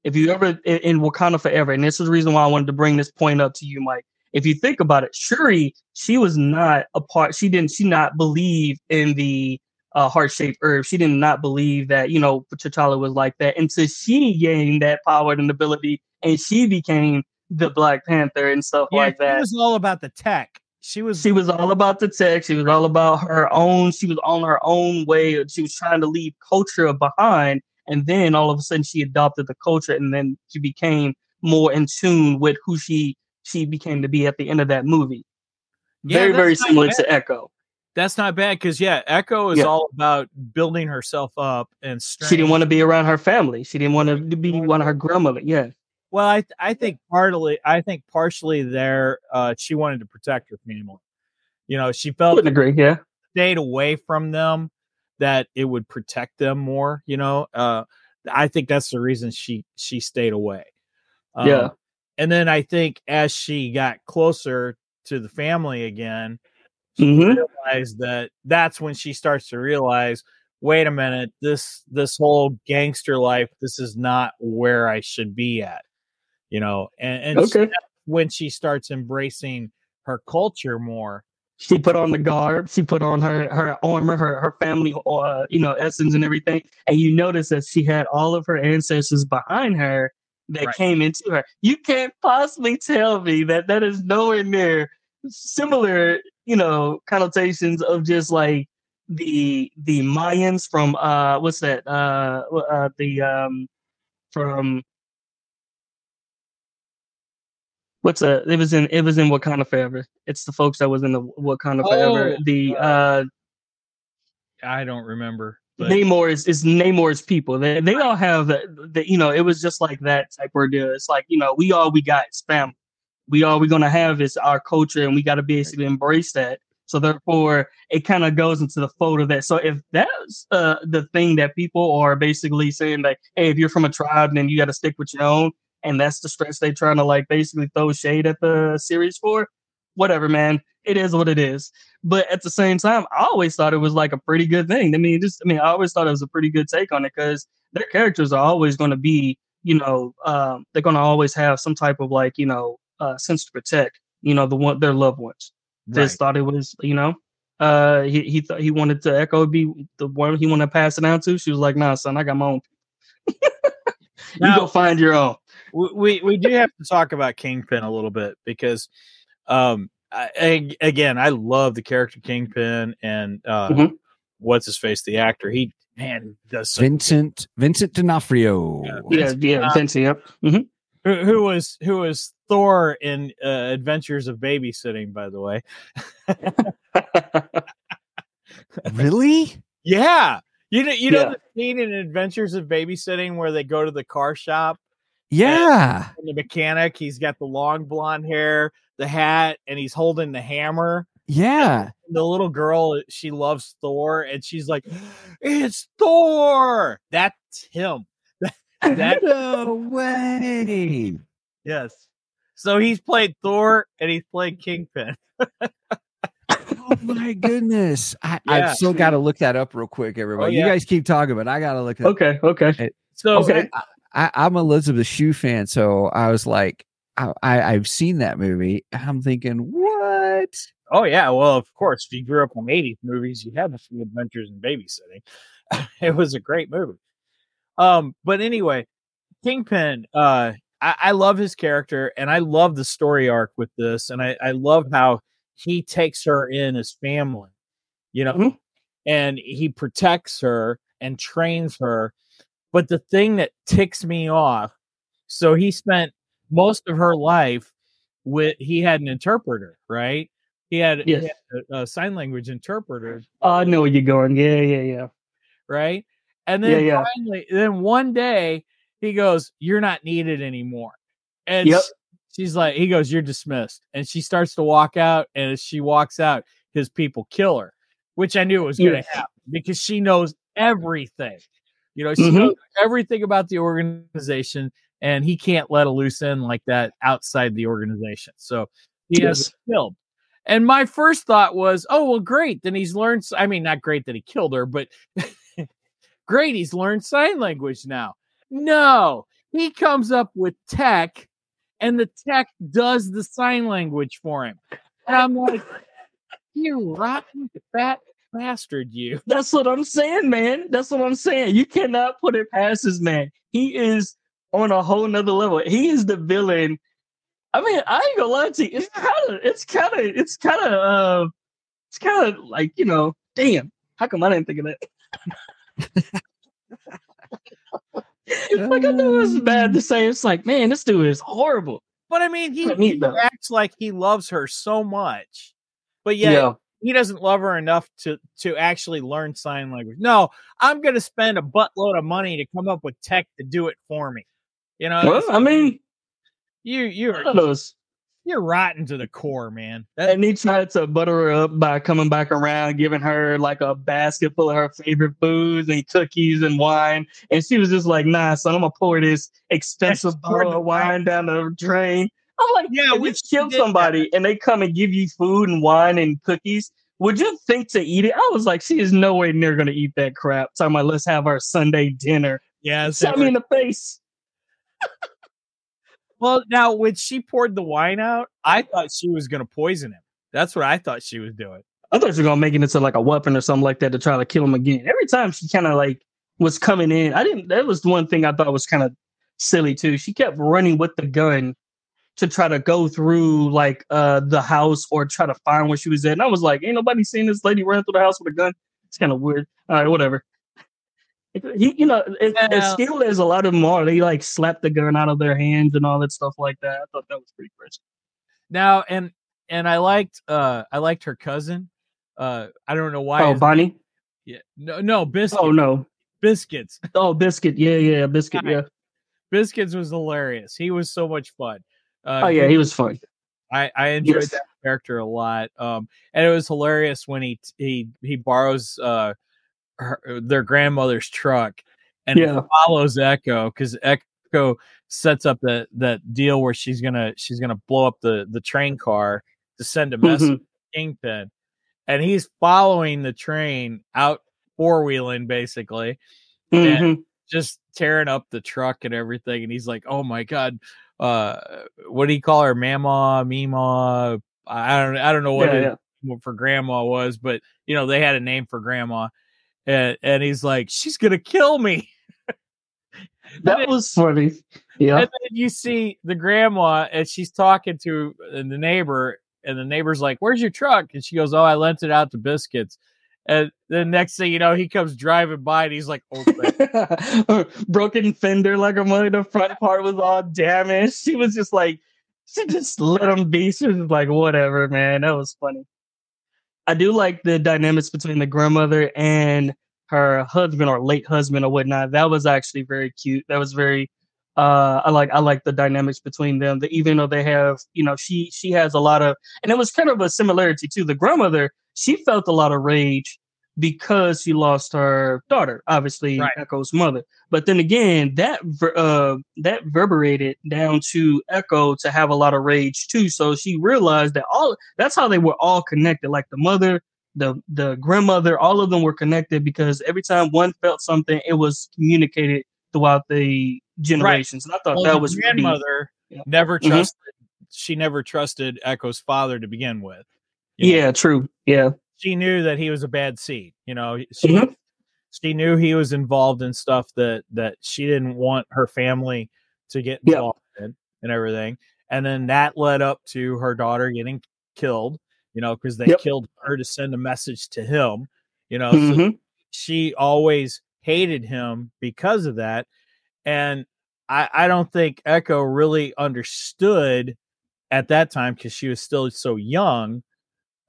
If you ever in, in Wakanda Forever, and this is the reason why I wanted to bring this point up to you, Mike. If you think about it, Shuri, she was not a part. She didn't. She not believe in the uh, heart shaped herb. She did not believe that you know T'Challa was like that until she gained that power and ability, and she became the Black Panther and stuff Yeah, like she that was all about the tech. She was she was all about the tech. She was all about her own. She was on her own way. She was trying to leave culture behind, and then all of a sudden she adopted the culture, and then she became more in tune with who she she became to be at the end of that movie. Yeah, very very similar bad. to Echo. that's not bad because yeah, Echo is Yeah. all about building herself up and She didn't want to be around her family. She didn't want to be one of her grandmother. Yeah, Well, I I think partly I think partially there uh she wanted to protect her family. You know, she felt would agree. Yeah, stayed away from them that it would protect them more, you know. Uh I think that's the reason she she stayed away. Um, Yeah. And then I think as she got closer to the family again, she Mhm. realized that that's when she starts to realize wait a minute this this whole gangster life this is not where i should be at you know and, and Okay. that's when she starts embracing her culture more she put on the garb. She put on her her armor, her her family, uh, you know, essence and everything. And you notice that she had all of her ancestors behind her that Right. came into her. You can't possibly tell me that that is nowhere near similar, you know, connotations of just like the the Mayans from uh what's that uh uh the um from what's uh it was in it was in Wakanda Forever. It's the folks that was in the Wakanda Forever. Oh, the uh i don't remember but Namor is, is Namor's people. They they all have the, the you know, it was just like that type of deal. It's like, you know, we all we got is family. We all we're gonna have is our culture and we gotta basically embrace that. So therefore it kind of goes into the fold of that. So if that's uh the thing that people are basically saying like, hey, if you're from a tribe, then you gotta stick with your own, and that's the stress they're trying to like basically throw shade at the series for, whatever, man. It is what it is. But at the same time, I always thought it was like a pretty good thing. I mean, just I mean, I always thought it was a pretty good take on it because their characters are always going to be, you know, um, they're going to always have some type of like, you know, uh, sense to protect, you know, the one their loved ones. Just thought it was, you know, uh, he he thought he wanted to Echo be the one he wanted to pass it down to. She was like, "Nah, son, I got my own." [laughs] you Now- go find your own. We we, we do have to talk about Kingpin a little bit because, um, I, I- again, I love the character Kingpin and uh, Mhm. what's his face, the actor. He man does so, Vincent Vincent D'Onofrio. Yeah, yeah, Uh, Vinci. Yep. Mhm. who, who was who was Thor in uh, Adventures of Babysitting, by the way. [laughs] Really? Yeah, you know you know Yeah. the scene in Adventures of Babysitting where they go to the car shop Yeah. and the mechanic. He's got the long blonde hair, the hat, and he's holding the hammer. Yeah. the little girl she loves Thor and she's like, It's Thor. That's him. [laughs] That [laughs] no way. yes. So he's played Thor and he's played Kingpin. Oh my goodness. I, Yeah. I've still got to look that up real quick, everybody. Oh, yeah. You guys keep talking, but I got to look it up. okay. Okay. So Okay. I, I'm Elizabeth Shue fan, so I was like, I, I, I've seen that movie. I'm thinking, what? oh yeah, well of course if you grew up on 80s movies, you had to see Adventures in Babysitting. [laughs] it was a great movie. Um, but anyway, Kingpin, uh I, I love his character and I love the story arc with this, and I, I love how he takes her in as family, you know, Mhm. and he protects her and trains her. But the thing that ticks me off, so he spent most of her life with he had an interpreter, right? He had, he Yes. had a, a sign language interpreter, I know where you're going. Yeah, yeah, yeah. right? And then Yeah, yeah. finally, then one day he goes, "You're not needed anymore," and Yep. she's like, "He goes, you're dismissed," and she starts to walk out, and as she walks out, his people kill her, which I knew was going to Yes. happen because she knows everything. You know, she Mhm. everything about the organization, and he can't let a loose end like that outside the organization. So he has Yes. her killed. And my first thought was, oh well, great. Then he's learned. I mean, not great that he killed her, but [laughs] great, he's learned sign language now. No, he comes up with tech, and the tech does the sign language for him. And I'm like, you rotten fat bastard, you. [laughs] That's what I'm saying, man. That's what I'm saying. You cannot put it past this man. He is on a whole nother level. He is the villain. I mean, I ain't gonna lie to you. It's kind of, it's kind of, it's kind of, uh, it's kind of like you know, damn. How come I didn't think of that? [laughs] like I know it's bad to say. It's like, man, this dude is horrible. But I mean, he, he acts like he loves her so much, but yet he doesn't love her enough to to actually learn sign language. No, I'm going to spend a buttload of money to come up with tech to do it for me. You know, Well, I mean, you you're you're rotten to the core, man. That, And he tried to butter her up by coming back around, giving her like a basket full of her favorite foods and cookies and wine. And she was just like, nah, son, I'm gonna pour this [laughs] expensive bottle of wine down the drain. I'm like, Yeah, we killed kill did that. somebody and they come and give you food and wine and cookies, would you think to eat it? I was like, she is no nowhere near gonna eat that crap. Talking about let's have our Sunday dinner. yeah, Shot me in the face. Well, now when she poured the wine out, I thought she was going to poison him. That's what I thought she was doing. I thought she was gonna make it into like a weapon or something like that to try to kill him again. Every time she kind of like was coming in, I didn't. That was the one thing I thought was kind of silly too. She kept running with the gun to try to go through like uh the house or try to find where she was at. And I was like, ain't nobody seen this lady running through the house with a gun. It's kind of weird. All right, whatever. He, you know, as, as skilled as a lot of them are, they like slap the gun out of their hands and all that stuff like that. I thought that was pretty crazy. Now, and and I liked uh I liked her cousin. Uh I don't know why. Oh, Bonnie. yeah, no, no, biscuits. Oh no. biscuits. Oh, biscuit. Yeah, yeah, biscuit. Yeah. Biscuits was hilarious. He was so much fun. Uh, Oh yeah, he was fun. I, I enjoyed Yes. that character a lot. Um, and it was hilarious when he he he borrows uh her, their grandmother's truck and Yeah. follows Echo because Echo sets up that that deal where she's gonna she's gonna blow up the the train car to send a message Mhm. to Kingpin, and he's following the train out four wheeling basically Mhm. Just tearing up the truck and everything. And he's like, "Oh my god, uh, what do you call her, Mama, Mima? I don't, I don't know what Yeah, it yeah. for Grandma was, but you know they had a name for Grandma." And and he's like, "She's gonna kill me." [laughs] that was funny. Yeah. And then you see the grandma and she's talking to the neighbor, and the neighbor's like, Where's your truck? And she goes, Oh, I lent it out to biscuits. And the next thing you know, he comes driving by and he's like, "Open." [laughs] Broken fender, like I'm mother. The front part was all damaged. She was just like, she just let him be. She was like, whatever, man. That was funny. I do like the dynamics between the grandmother and her husband or late husband or whatnot. That was actually very cute. That was very uh I like I like the dynamics between them. That even though they have, you know, she she has a lot of and it was kind of a similarity to the grandmother. She felt a lot of rage because she lost her daughter, obviously Right. Echo's mother. But then again, that ver- uh that reverberated down to Echo to have a lot of rage too. So she realized that all that's how they were all connected. Like the mother, the the grandmother, all of them were connected because every time one felt something, it was communicated throughout the generations. And I thought Well, that was pretty- grandmother Yeah. never Mhm. trusted. She never trusted Echo's father to begin with. You know? yeah, true. Yeah. she knew that he was a bad seed. You know, she Mhm. she knew he was involved in stuff that that she didn't want her family to get Yeah. involved in and everything. And then that led up to her daughter getting killed. You know, because they Yep. killed her to send a message to him. You know, so Mhm. she always hated him because of that. And I, I don't think Echo really understood at that time because she was still so young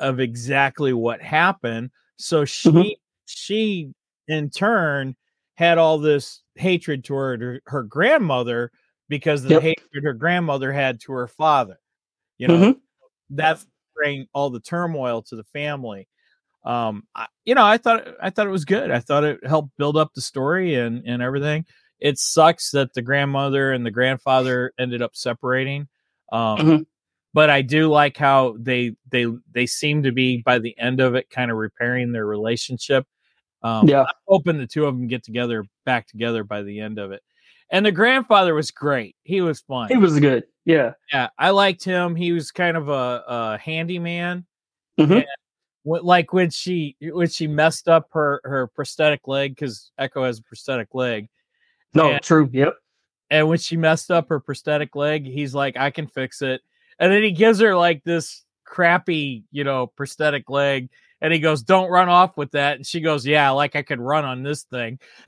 of exactly what happened. So she Mhm. she in turn had all this hatred toward her, her grandmother because of the Yep. hatred her grandmother had to her father. You know, Mhm. that bring all the turmoil to the family. Um, I, you know, I thought I thought it was good. I thought it helped build up the story and and everything. It sucks that the grandmother and the grandfather ended up separating. Um, Mhm. But I do like how they they they seem to be by the end of it kind of repairing their relationship. Um, Yeah. I'm hoping the two of them get together back together by the end of it. And the grandfather was great. He was fun. He was good. Yeah. yeah, I liked him. He was kind of a, a handyman. Mhm. What like when she when she messed up her her prosthetic leg because Echo has a prosthetic leg, No, Yeah. true. Yep. and when she messed up her prosthetic leg, he's like, "I can fix it," and then he gives her like this crappy, you know, prosthetic leg, and he goes, "Don't run off with that," and she goes, "Yeah, like I could run on this thing." [laughs]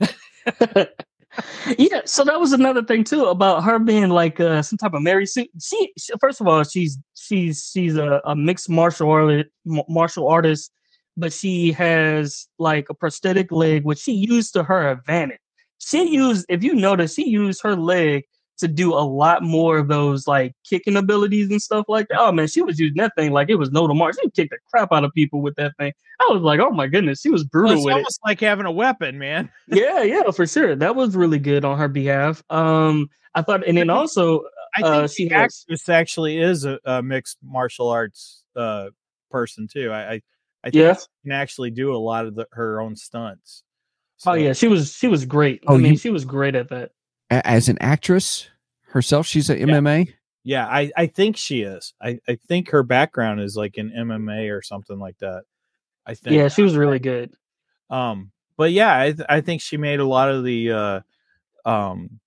yeah, so that was another thing too about her being like uh, some type of Mary Sue. She, she first of all, she's she's she's a, a mixed martial artist, martial artist, but she has like a prosthetic leg, which she used to her advantage. She used, if you notice, she used her leg to do a lot more of those like kicking abilities and stuff like that. Oh man, she was using that thing like it was no tomorrow. She kicked the crap out of people with that thing. I was like, oh my goodness, she was Well, brutal it's with it almost like having a weapon, man. [laughs] yeah, yeah, for sure. That was really good on her behalf. Um, I thought, and then also, I think Uh, she the has- actress actually is a, a mixed martial arts uh, person too. I, I, I think Yeah. she can actually do a lot of the, her own stunts. oh yeah, she was she was great. Oh, I mean, you- she was great at that. A- As an actress herself, she's a MMA. yeah, I, I think she is. I, I think her background is like in MMA or something like that. I think. Yeah, she was really good. Um, but yeah, I th- I think she made a lot of the uh, um,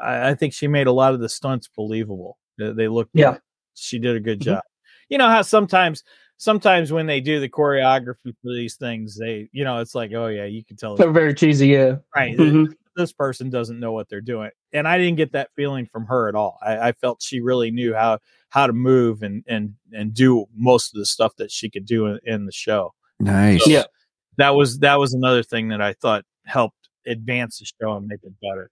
I, I think she made a lot of the stunts believable. They, they looked. Yeah. she did a good Mhm. job. You know how sometimes sometimes when they do the choreography for these things, they you know it's like oh yeah, you can tell They're very cheesy. Yeah. right. Mhm. This person doesn't know what they're doing, and I didn't get that feeling from her at all. I, I felt she really knew how how to move and and and do most of the stuff that she could do in, in the show Nice. Yeah. that was that was another thing that I thought helped advance the show and make it better.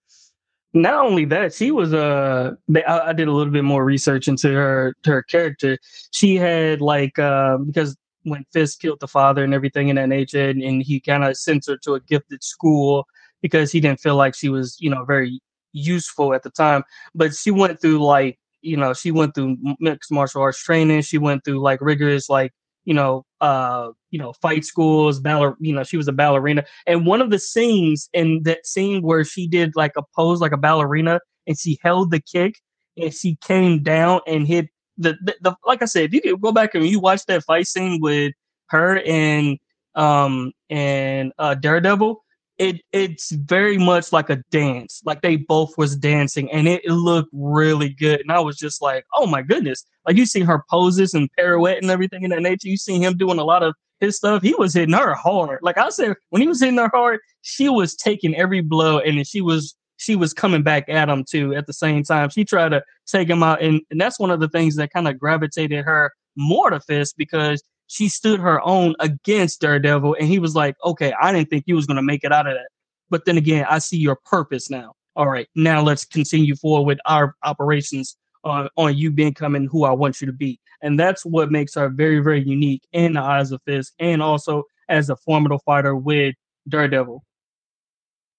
Not only that, she was uh they- I, I did a little bit more research into her her character. She had like uh, because when Fisk killed the father and everything in that nature, and, and he kind of sent her to a gifted school because he didn't feel like she was you know very useful at the time. But she went through like you know she went through mixed martial arts training. She went through like rigorous like you know uh you know fight schools baller you know she was a ballerina and one of the scenes in that scene where she did like a pose like a ballerina and she held the kick and she came down and hit the, the, the like I said, if you could go back and you watch that fight scene with her and um and uh Daredevil, it it's very much like a dance. Like they both was dancing and it, it looked really good. And I was just like, oh my goodness. Like you see her poses and pirouette and everything in that nature. You see him doing a lot of his stuff. He was hitting her hard. Like I said, when he was hitting her hard, she was taking every blow and she was she was coming back at him too at the same time. She tried to take him out and, and that's one of the things that kind of gravitated her more to Fisk because she stood her own against Daredevil, and he was like, "Okay, I didn't think you was gonna make it out of that, but then again, I see your purpose now. All right, now let's continue forward with our operations on on you becoming who I want you to be, and that's what makes her very, very unique in the eyes of Fisk, and also as a formidable fighter with Daredevil.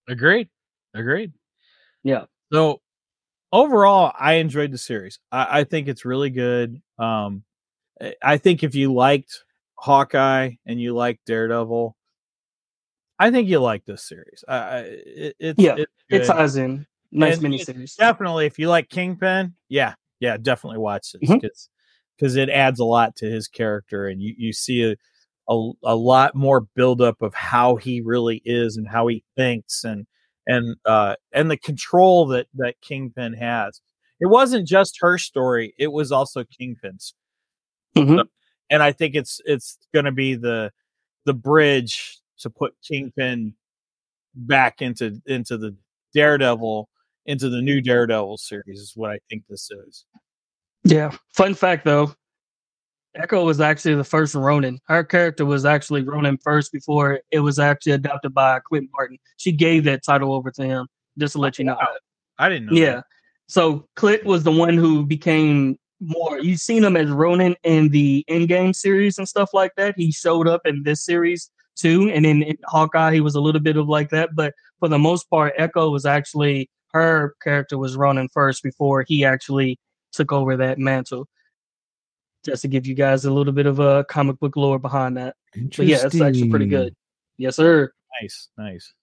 Agreed. Agreed. Yeah. So overall, I enjoyed the series. I, I think it's really good. Um, I- think if you liked Hawkeye and you liked Daredevil, I think you like this series. I, I it, it's Yeah, it's It good. ties in nice And miniseries. definitely if you like Kingpin, yeah, yeah, definitely watch this because because it adds a lot to his character and you you see a, a a lot more buildup of how he really is and how he thinks and and uh and the control that that Kingpin has. It wasn't just her story; it was also Kingpin's Mhm. and I think it's it's going to be the the bridge to put Kingpin back into into the Daredevil into the new Daredevil series is what I think this is. Yeah. Fun fact though, Echo was actually the first Ronin. Her character was actually Ronin first before it was actually adopted by Clint Barton. She gave that title over to him, just to let you know. Wow. I didn't know. Yeah. that. So Clint was the one who became more. You've seen him as Ronin in the Endgame series and stuff like that. He showed up in this series too, and then in Hawkeye he was a little bit of like that. But for the most part, Echo was actually her character was Ronin first before he actually took over that mantle. Just to give you guys a little bit of a comic book lore behind that. But yeah, it's actually pretty good. Yes, sir. Nice, nice.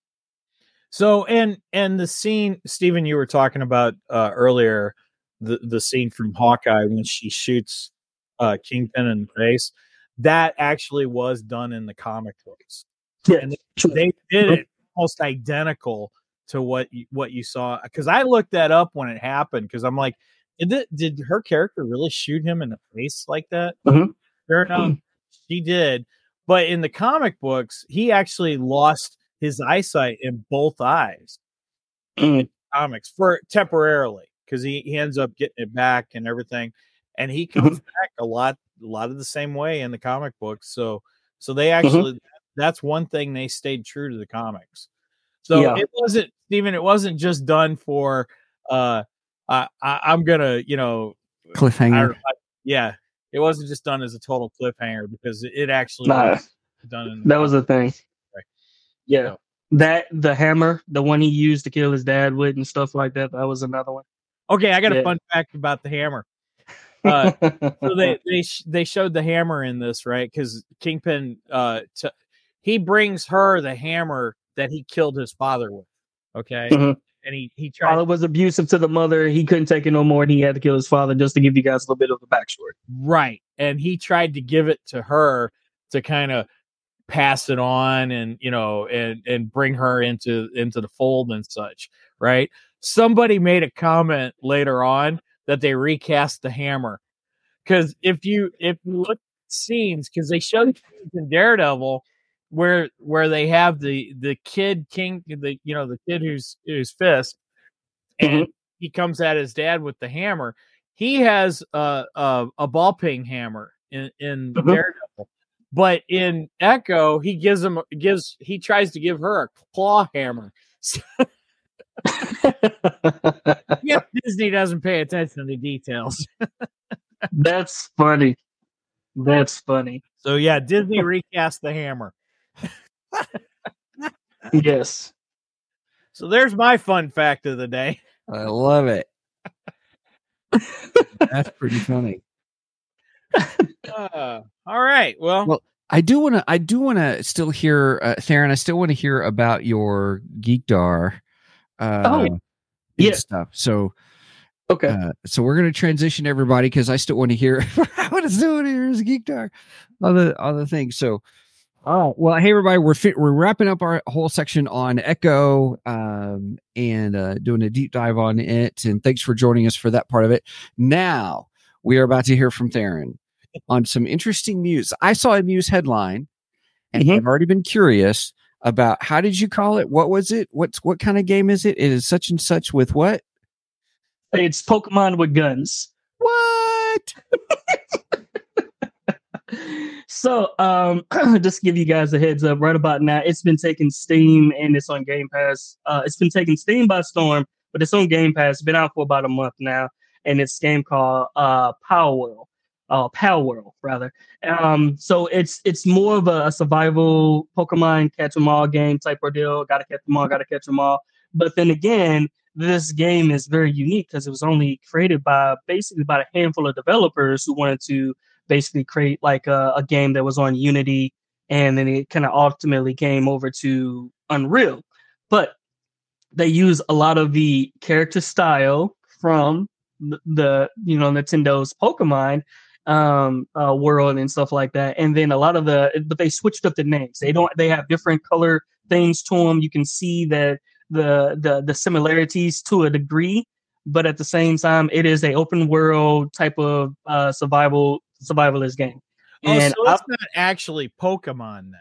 So and and the scene, Stephen, you were talking about uh, earlier, the the scene from Hawkeye when she shoots uh, Kingpin in the face, that actually was done in the comic books. Yeah, And true. they did it almost identical to what you, what you saw because I looked that up when it happened because I'm like, did did her character really shoot him in the face like that? Mhm. Sure enough, she did. But in the comic books, he actually lost his eyesight in both eyes. Mm. Comics for temporarily because he, he ends up getting it back and everything, and he comes back a lot a lot of the same way in the comic books. So so they actually that's one thing they stayed true to the comics. So Yeah. it wasn't Stephen. It wasn't just done for. uh I, I I'm gonna you know cliffhanger. I- yeah. It wasn't just done as a total cliffhanger because it, actually Nah. was done. In the That was the thing. Right. Yeah. So- That the hammer, the one he used to kill his dad with and stuff like that, that was another one. Okay, I got a Yeah. fun fact about the hammer. [laughs] Uh, so they they sh- they showed the hammer in this right because Kingpin uh t- he brings her the hammer that he killed his father with. Okay, Mhm. and he he tried father was abusive to the mother. He couldn't take it no more and he had to kill his father just to give you guys a little bit of a backstory. right, and he tried to give it to her to kind of pass it on and you know and and bring her into into the fold and such. Right. Somebody made a comment later on that they recast the hammer. Because if you if you look at scenes because they show scenes in Daredevil where where they have the the kid king the you know the kid who's who's Fisk and he comes at his dad with the hammer. He has a a, a ball peen hammer in in Mhm. Daredevil but in Echo he gives him gives he tries to give her a claw hammer [laughs] [laughs] yeah Disney doesn't pay attention to the details [laughs] That's funny. That's funny. so yeah Disney recast the hammer [laughs] Yes. so there's my fun fact of the day I love it. That's pretty funny. Uh, all right. Well, Well, I do want to. I do want to still hear, uh, Tharen. I still want to hear about your Geekdar. Uh, Oh, and yeah. stuff. So, Okay. uh, so we're going to transition everybody because I still want to hear. [laughs] I want to still want to hear his Geekdar, all the all the things. So, Oh Well, hey everybody, we're we're wrapping up our whole section on Echo um, and uh, doing a deep dive on it. And thanks for joining us for that part of it. Now we are about to hear from Tharen on some interesting news. I saw a news headline, and Mhm. I've already been curious about how did you call it? What was it? What's what kind of game is it? It is such and such with what? It's Pokemon with guns. What? [laughs] so um [clears throat] just to give you guys a heads up right about now it's been taking steam and it's on game pass uh it's been taking steam by storm but it's on game pass it's been out for about a month now and it's a game called uh Palworld uh Palworld rather. Um so it's it's more of a, a survival pokemon catch 'em all game type ordeal. Gotta catch them all gotta catch them all. But then again this game is very unique because it was only created by basically about a handful of developers who wanted to basically create like a, a game that was on Unity, and then it kind of ultimately came over to Unreal. But they use a lot of the character style from the you know Nintendo's Pokemon um uh world and stuff like that. And then a lot of the but they switched up the names. They don't they have different color things to them you can see that the the the similarities to a degree but at the same time it is a open world type of uh survival survivalist game. Oh, and so I- it's not actually Pokemon then.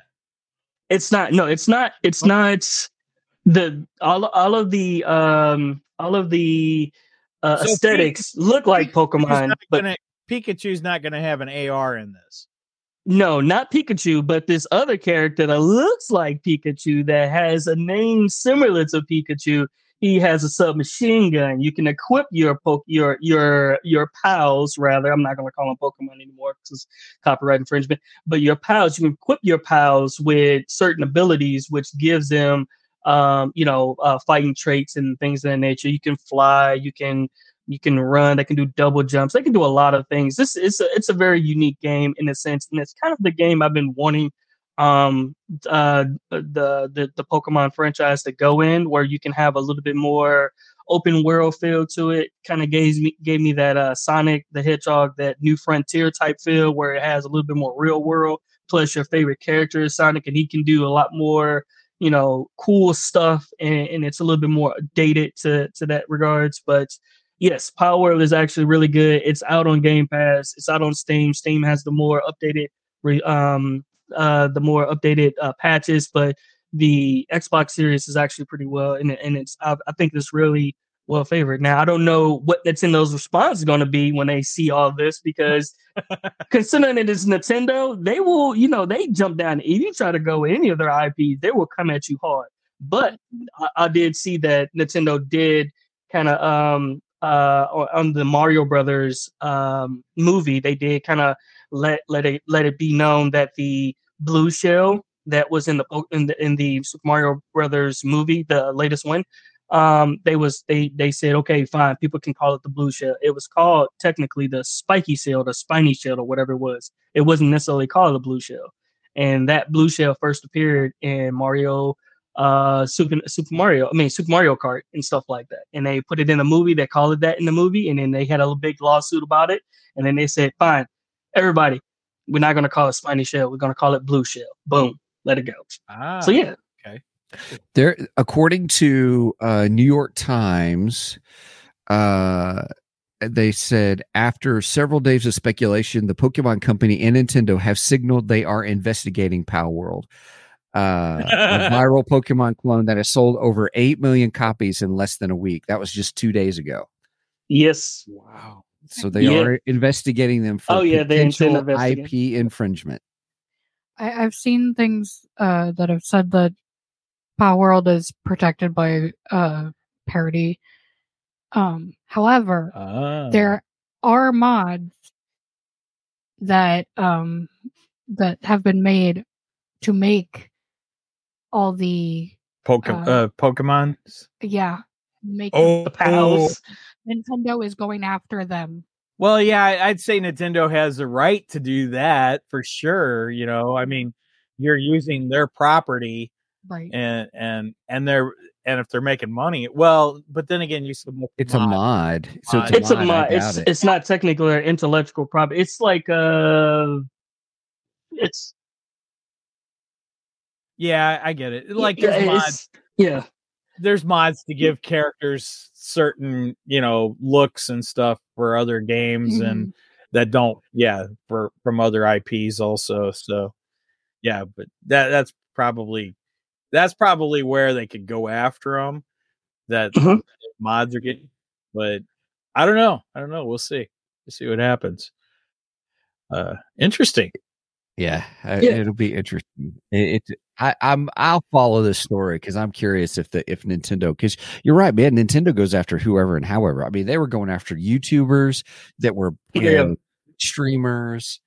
it's not no it's not it's not the all all of the um all of the uh, So aesthetics look like pokemon not but gonna, Pikachu's not going to have an AR in this. no not pikachu but this other character that looks like pikachu that has a name similar to pikachu he has a submachine gun. You can equip your poke your your your pals rather. I'm not going to call them pokemon anymore because copyright infringement but your pals you can equip your pals with certain abilities which gives them um, you know uh, fighting traits and things of that nature. You can fly you can you can run they can do double jumps they can do a lot of things. This is a, it's a very unique game in a sense and it's kind of the game i've been wanting um uh the the the pokemon franchise to go in where you can have a little bit more open world feel to it. Kind of gave me gave me that uh sonic the hedgehog that new frontier type feel where it has a little bit more real world plus your favorite character is sonic and he can do a lot more you know cool stuff and, and it's a little bit more dated to to that regards but yes Palworld is actually really good. It's out on game pass. It's out on steam. Steam has the more updated um uh the more updated uh, patches but the xbox series is actually pretty well and, and it's I, I think it's really well favored. Now i don't know what that's nintendo's response is going to be when they see all this because [laughs] considering it is nintendo they will you know they jump down. If you try to go with any of their ips they will come at you hard. But i, I did see that nintendo did kind of um uh on the mario brothers um movie they did kind of let let it let it be known that the blue shell that was in the in the in the Super Mario Brothers movie, the latest one, um, they was they they said okay, fine, people can call it the blue shell. It was called technically the spiky shell, the spiny shell, or whatever it was. It wasn't necessarily called the blue shell, and that blue shell first appeared in Mario. Uh, Super Super Mario, I mean Super Mario Kart and stuff like that, and they put it in a movie. They called it that in the movie, and then they had a big lawsuit about it. And then they said, "Fine, everybody, we're not going to call it spiny shell. We're going to call it blue shell. Boom, let it go. Ah, so yeah, Okay. There, according to uh, New York Times, uh, they said after several days of speculation, the Pokemon Company and Nintendo have signaled they are investigating Palworld, uh, [laughs] a viral Pokemon clone that has sold over eight million copies in less than a week. That was just two days ago. yes, wow. So they Yeah. are investigating them for Oh, yeah, they intend to potential investigate. IP infringement. I, I've seen things uh, that have said that Palworld is protected by uh, parody. Um, however, Ah. there are mods that um, that have been made to make all the Poke- uh, uh, Pokemon. yeah make Oh, the pals. [laughs] Nintendo is going after them. Well, yeah, I- I'd say Nintendo has the right to do that for sure. You know, I mean, you're using their property, Right. and and and they're and if they're making money, well, but then again, you said It's a mod, so it's a It's a mod. mod. It's it. it's not technically an intellectual property. It's like uh, it's Yeah, I get it. Like yeah, there's mods, yeah. there's mods to give characters certain, you know, looks and stuff for other games and that don't yeah, for from other IPs also. So yeah, but that that's probably that's probably where they could go after them that Mhm. mods are getting but I don't know. I don't know. We'll see. We'll see what happens. Uh interesting. Yeah, Yeah. it'll be interesting. It, it I, I'm I'll follow this story because I'm curious if the if Nintendo because you're right, man. Nintendo goes after whoever and however. I mean, they were going after YouTubers that were [laughs] Yeah. playing streamers.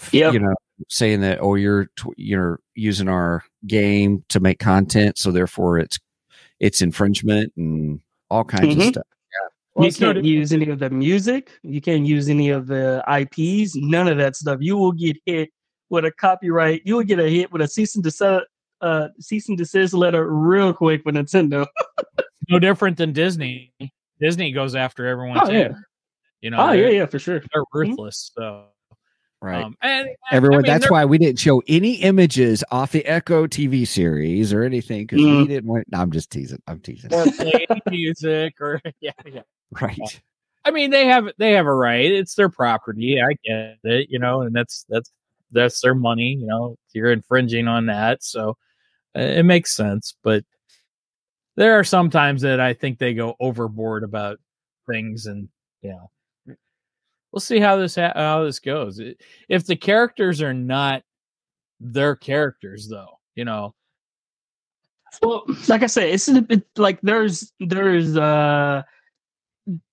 f- Yep. You know, saying that oh you're tw- you're using our game to make content, so therefore it's it's infringement and all kinds of Mhm. stuff. Well, you can't different- use any of the music. You can't use any of the IPs. None of that stuff. You will get hit with a copyright. You will get a hit with a cease and desist, uh, cease and desist letter real quick with Nintendo. [laughs] no different than Disney. Disney goes after everyone Oh, too. yeah. You know, Oh yeah, yeah, for sure. they're ruthless. So Right. um, and, and, Everyone, I mean, that's why we didn't show any images off the Echo TV series or anything because we Mm. didn't want. No, I'm just teasing. I'm teasing. or [laughs] play music or [laughs] yeah, yeah. Right. I mean, they have they have a right. It's their property. I get it, you know, and that's that's that's their money. You know, you're infringing on that, so it makes sense. But there are some times that I think they go overboard about things, and you know, we'll see how this ha- how this goes. It- If the characters are not their characters, though, you know, Well, like I said, it's a bit like there's there's uh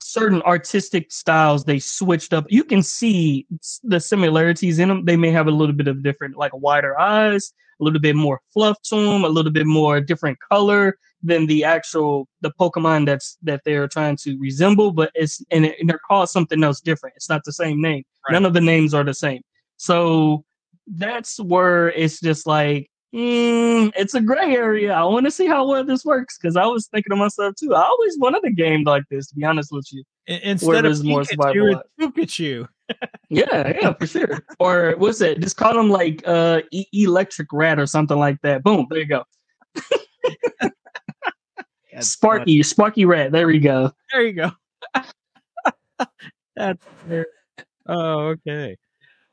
certain artistic styles they switched up. You can see the similarities in them. They may have a little bit of different, like wider eyes, a little bit more fluff to them, a little bit more different color than the actual the Pokemon that's that they're trying to resemble. But it's and, it, and they're called something else different. It's not the same name. Right. None of the names are the same. So that's where it's just like mm, it's a gray area. I want to see how well this works because I was thinking to myself too. I always wanted a game like this. To be honest with you, instead of more survival Pikachu. [laughs] yeah, yeah, for sure. Or what's it? Just call them like uh e- electric rat or something like that. Boom, there you go. [laughs] Sparky, Sparky rat. There we go. There you go. [laughs] That's fair. Oh, okay.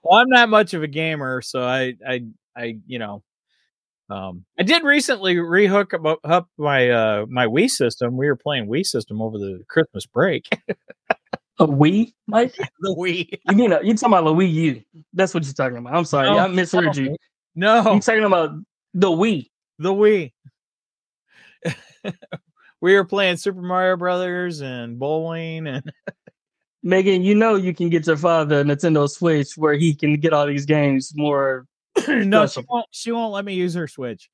Well, I'm not much of a gamer, so I, I, I, you know, um, I did recently rehook up, up my uh my Wii system. We were playing Wii system over the Christmas break. A Wii, Mike? [laughs] the Wii. You mean uh, you talking about the Wii U? That's what you're talking about. I'm sorry, No, I misheard you. No, You talking about the Wii? the Wii. [laughs] we were playing Super Mario Brothers and bowling and [laughs] Megan, you know you can get your father a Nintendo Switch where he can get all these games more. [coughs] no, she won't. She won't let me use her Switch.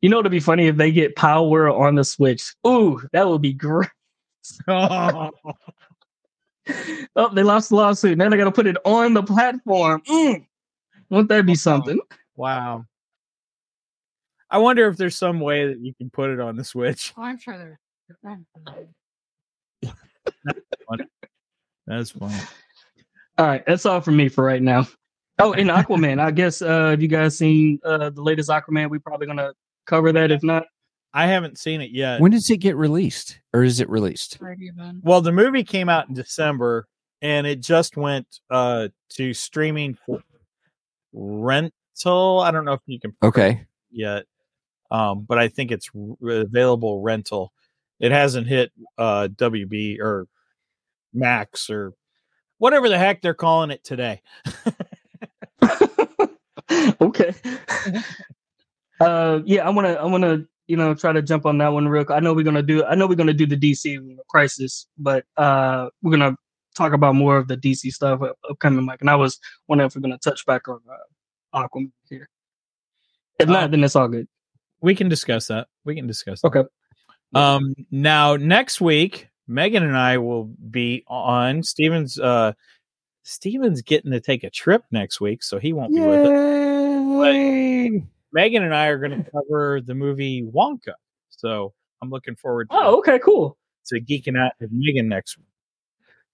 You know, it'd be funny if they get Palworld on the Switch. Ooh, that would be great. [laughs] oh, Oh, they lost the lawsuit. Now they got to put it on the platform. Mm. Won't that be something? wow. I wonder if there's some way that you can put it on the Switch. Oh, I'm sure there. [laughs] That's fun. All right, that's all from me for right now. Oh, and [laughs] Aquaman. I guess uh have you guys seen uh the latest Aquaman? We're probably gonna cover that. If not, I haven't seen it yet. When does it get released, or is it released? Well, the movie came out in December, and it just went uh to streaming for rental. I don't know if you can Okay. yet, um, but I think it's r- available rental. It hasn't hit uh, WB or Max or whatever the heck they're calling it today. [laughs] okay. [laughs] uh, yeah, I wanna, I wanna, you know, try to jump on that one real. quick. I know we're gonna do, I know we're gonna do the DC crisis, but uh, we're gonna talk about more of the DC stuff upcoming, Mike. And I was wondering if we're gonna touch back on uh, Aquaman here. If not, Um, then it's all good. We can discuss that. We can discuss. That. Okay. Um, now next week, Megan and I will be on. Stephen's uh, Stephen's getting to take a trip next week, so he won't be with us. Yay! Megan and I are going to cover the movie Wonka. So I'm looking forward to, Oh, okay, cool. to geeking out with Megan next week.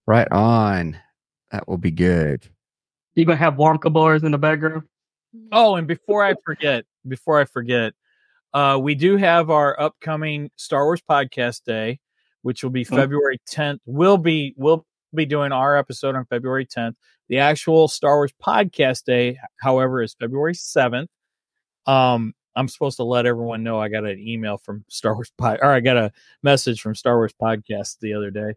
Right on. That will be good. You gonna have Wonka bars in the background? Oh, and before I forget, before I forget, uh, we do have our upcoming Star Wars podcast day, which will be Oh. February 10th. We'll be we'll be doing our episode on February 10th. The actual Star Wars podcast day, however, is February 7th. Um, I'm supposed to let everyone know I got an email from [laughs] Star Wars pod or I got a message from Star Wars podcast the other day.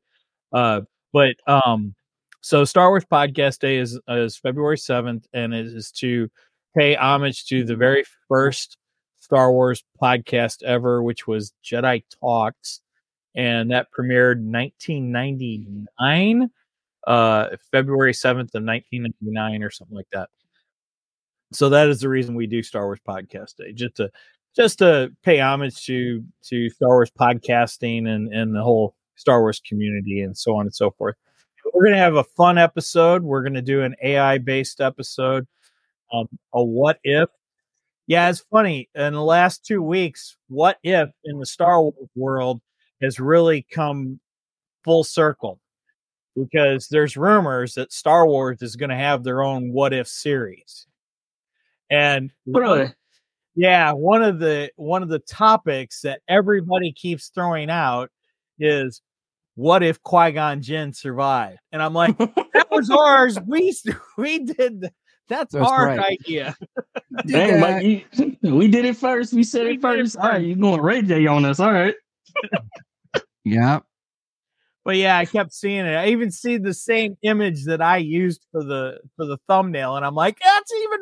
Uh, but um, so Star Wars podcast day is is February 7th, and it is to pay homage to the very first Star Wars podcast ever, which was Jedi Talks, and that premiered 1999, uh, February 7th of 1999 or something like that. So that is the reason we do Star Wars Podcast Day, just to just to pay homage to to Star Wars podcasting and and the whole Star Wars community and so on and so forth. We're gonna have a fun episode. We're gonna do an AI based episode, um, a what if. Yeah, it's funny. In the last two weeks, what if in the Star Wars world has really come full circle because there's rumors that Star Wars is going to have their own what if series. And Really? yeah, one of the one of the topics that everybody keeps throwing out is what if Qui Gon Jinn survived? And I'm like, that [laughs] was ours. We [laughs] we did th- that's, That's our right. idea. [laughs] Dang, Mike, you, we did it first. We said We it did it first. All right, first. you going Ray J on us? All right. Yeah. But yeah, I kept seeing it. I even see the same image that I used for the for the thumbnail, and I'm like, that's even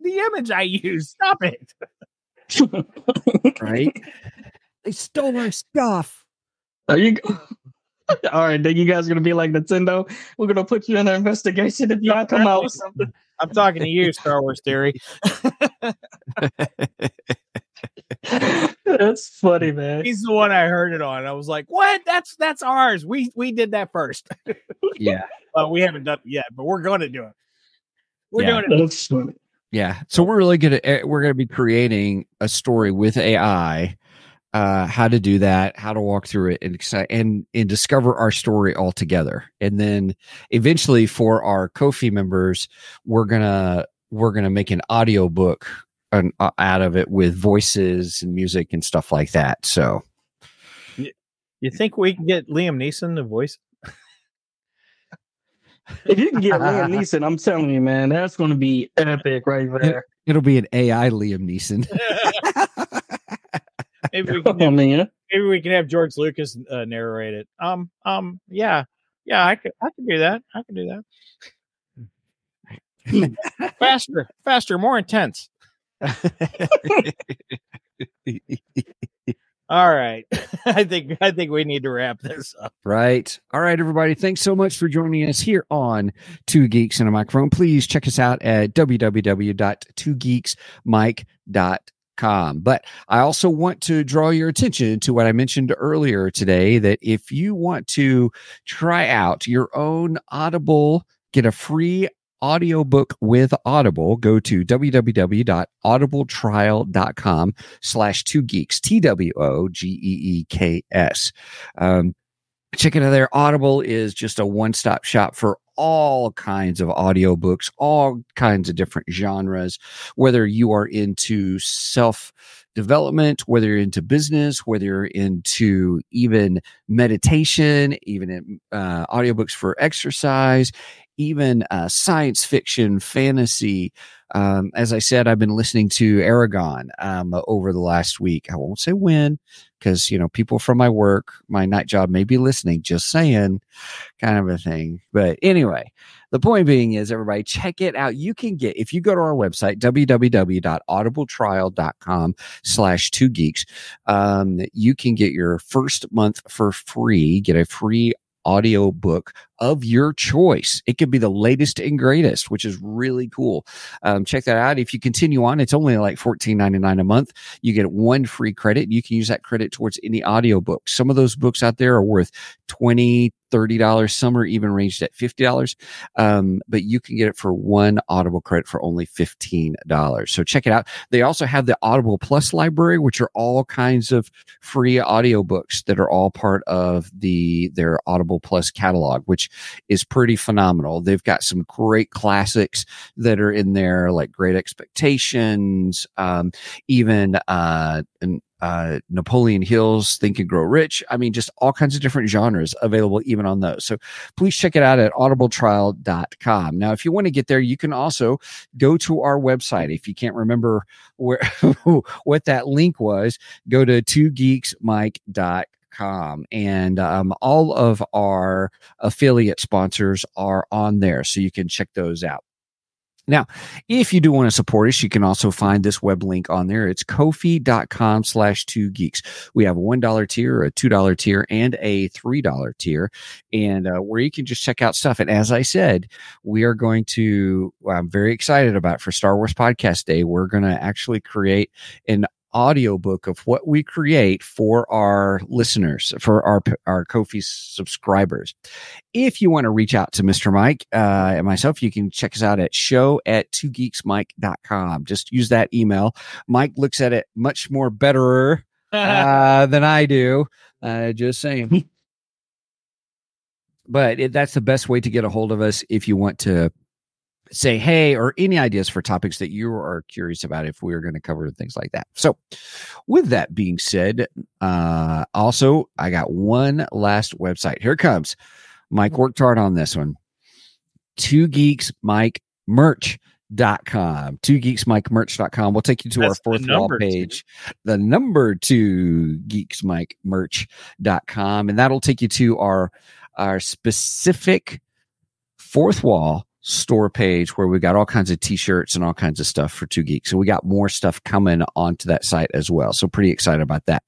the image I used. Stop it. [laughs] Right. [laughs] they stole our stuff. Are you? [laughs] All right, then you guys gonna be like Nintendo. We're gonna put you in an investigation if y'all come out with something. I'm talking to you, Star Wars Theory. [laughs] That's funny, man. He's the one I heard it on. I was like, "What? That's that's ours. We we did that first. [laughs] Yeah. Well, we haven't done it yet, but we're going to do it. We're Yeah. doing it. That's funny. Yeah. So we're really gonna eh, we're gonna be creating a story with AI, uh, how to do that, how to walk through it, and and and discover our story all together. And then eventually, for our Kofi members, we're gonna we're gonna make an audio book an, uh, out of it with voices and music and stuff like that. So You think we can get Liam Neeson to voice? If you can get Liam [laughs] Neeson, I'm telling you, man, that's gonna be epic right there. it'll be an AI Liam Neeson. [laughs] Maybe we [laughs] can have, maybe we can have George Lucas uh, narrate it. Um um yeah yeah I could I could do that I could do that. [laughs] faster faster more intense. All right, [laughs] I think I think we need to wrap this up. Right. All right, everybody. Thanks so much for joining us here on Two Geeks and a Microphone. Please check us out at www.twogeeksmike.com. But I also want to draw your attention to what I mentioned earlier today that if you want to try out your own Audible, get a free audiobook with Audible, go to www.audibletrial.com slash two geeks, T W O G E E K S. Um, check it out there. Audible is just a one stop shop for all kinds of audiobooks, all kinds of different genres, whether you are into self development, whether you're into business, whether you're into even meditation, even in, uh, audiobooks for exercise, even uh, science fiction, fantasy. Um, as I said, I've been listening to Eragon um, over the last week. I won't say when because you know people from my work, my night job may be listening. Just saying, kind of a thing. But anyway, the point being is, everybody check it out. You can get if you go to our website www.audibletrial.com slash two geeks. Um, you can get your first month for free. Get a free audio book of your choice. It could be the latest and greatest, which is really cool. Um, check that out. If you continue on, it's only like $14.99 a month. You get one free credit. You can use that credit towards any audiobook. Some of those books out there are worth 20 $30. Some are even ranged at $50. Um, but you can get it for one Audible credit for only $15. So check it out. They also have the Audible Plus library, which are all kinds of free audiobooks that are all part of the their Audible Plus catalog, which is pretty phenomenal. They've got some great classics that are in there, like Great Expectations, um, even uh, uh, Napoleon Hill's Think and Grow Rich. I mean, just all kinds of different genres available even on those. So please check it out at audibletrial.com. Now, if you want to get there, you can also go to our website. If you can't remember where [laughs] what that link was, go to twogeeksmike.com com and um, all of our affiliate sponsors are on there so you can check those out now, if you do want to support us, you can also find this web link on there. It's kofi.com slash two geeks. We have a $1 tier, a $2 tier, and a $3 tier, and uh, where you can just check out stuff. And as I said, we are going to, I'm very excited about for Star Wars Podcast Day, we're going to actually create an audiobook of what we create for our listeners, for our our Kofi subscribers. If you want to reach out to Mr. Mike uh, and myself, you can check us out at show at twogeeksmike.com. Just use that email. Mike looks at it much more better [laughs] uh, than I do. Uh, just saying. [laughs] but it, that's the best way to get a hold of us if you want to say hey or any ideas for topics that you are curious about if we are going to cover things like that. So with that being said uh also i got one last website. Here comes. Mike worked hard on this one. two geeks mike merch dot com. two geeks mike merch.com we'll take you to That's our fourth wall number two. page. The number two geeks mike merch.com and that'll take you to our our specific fourth wall store page where we got all kinds of t-shirts and all kinds of stuff for two geeks. So we got more stuff coming onto that site as well. So pretty excited about that.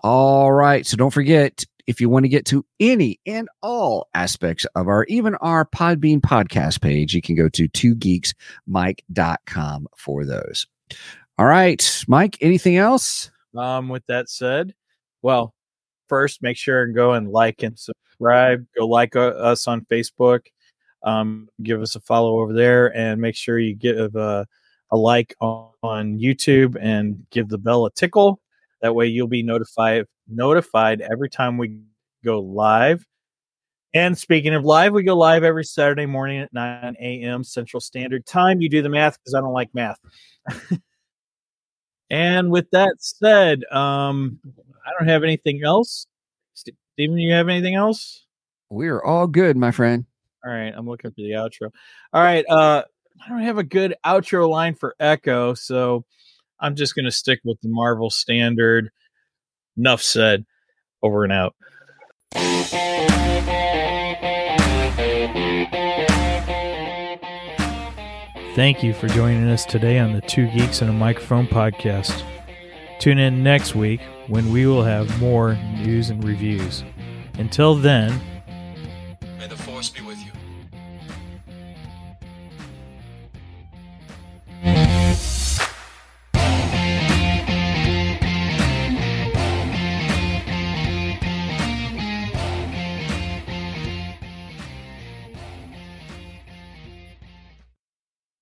All right. So don't forget if you want to get to any and all aspects of our even our Podbean podcast page, you can go to two geeksmike.com for those. All right, Mike, anything else? Um, with that said, well, first make sure and go and like and subscribe. Go like uh, us on Facebook. Um, give us a follow over there, and make sure you give a, a like on, on YouTube and give the bell a tickle. That way, you'll be notified notified every time we go live. And speaking of live, we go live every Saturday morning at 9 a.m. Central Standard Time. You do the math because I don't like math. [laughs] and with that said, um, I don't have anything else. Stephen, you have anything else? We're all good, my friend. All right, I'm looking for the outro. All right, uh, I don't have a good outro line for Echo, so I'm just going to stick with the Marvel standard. Enough said. Over and out. Thank you for joining us today on the Two Geeks and a Microphone podcast. Tune in next week when we will have more news and reviews. Until then,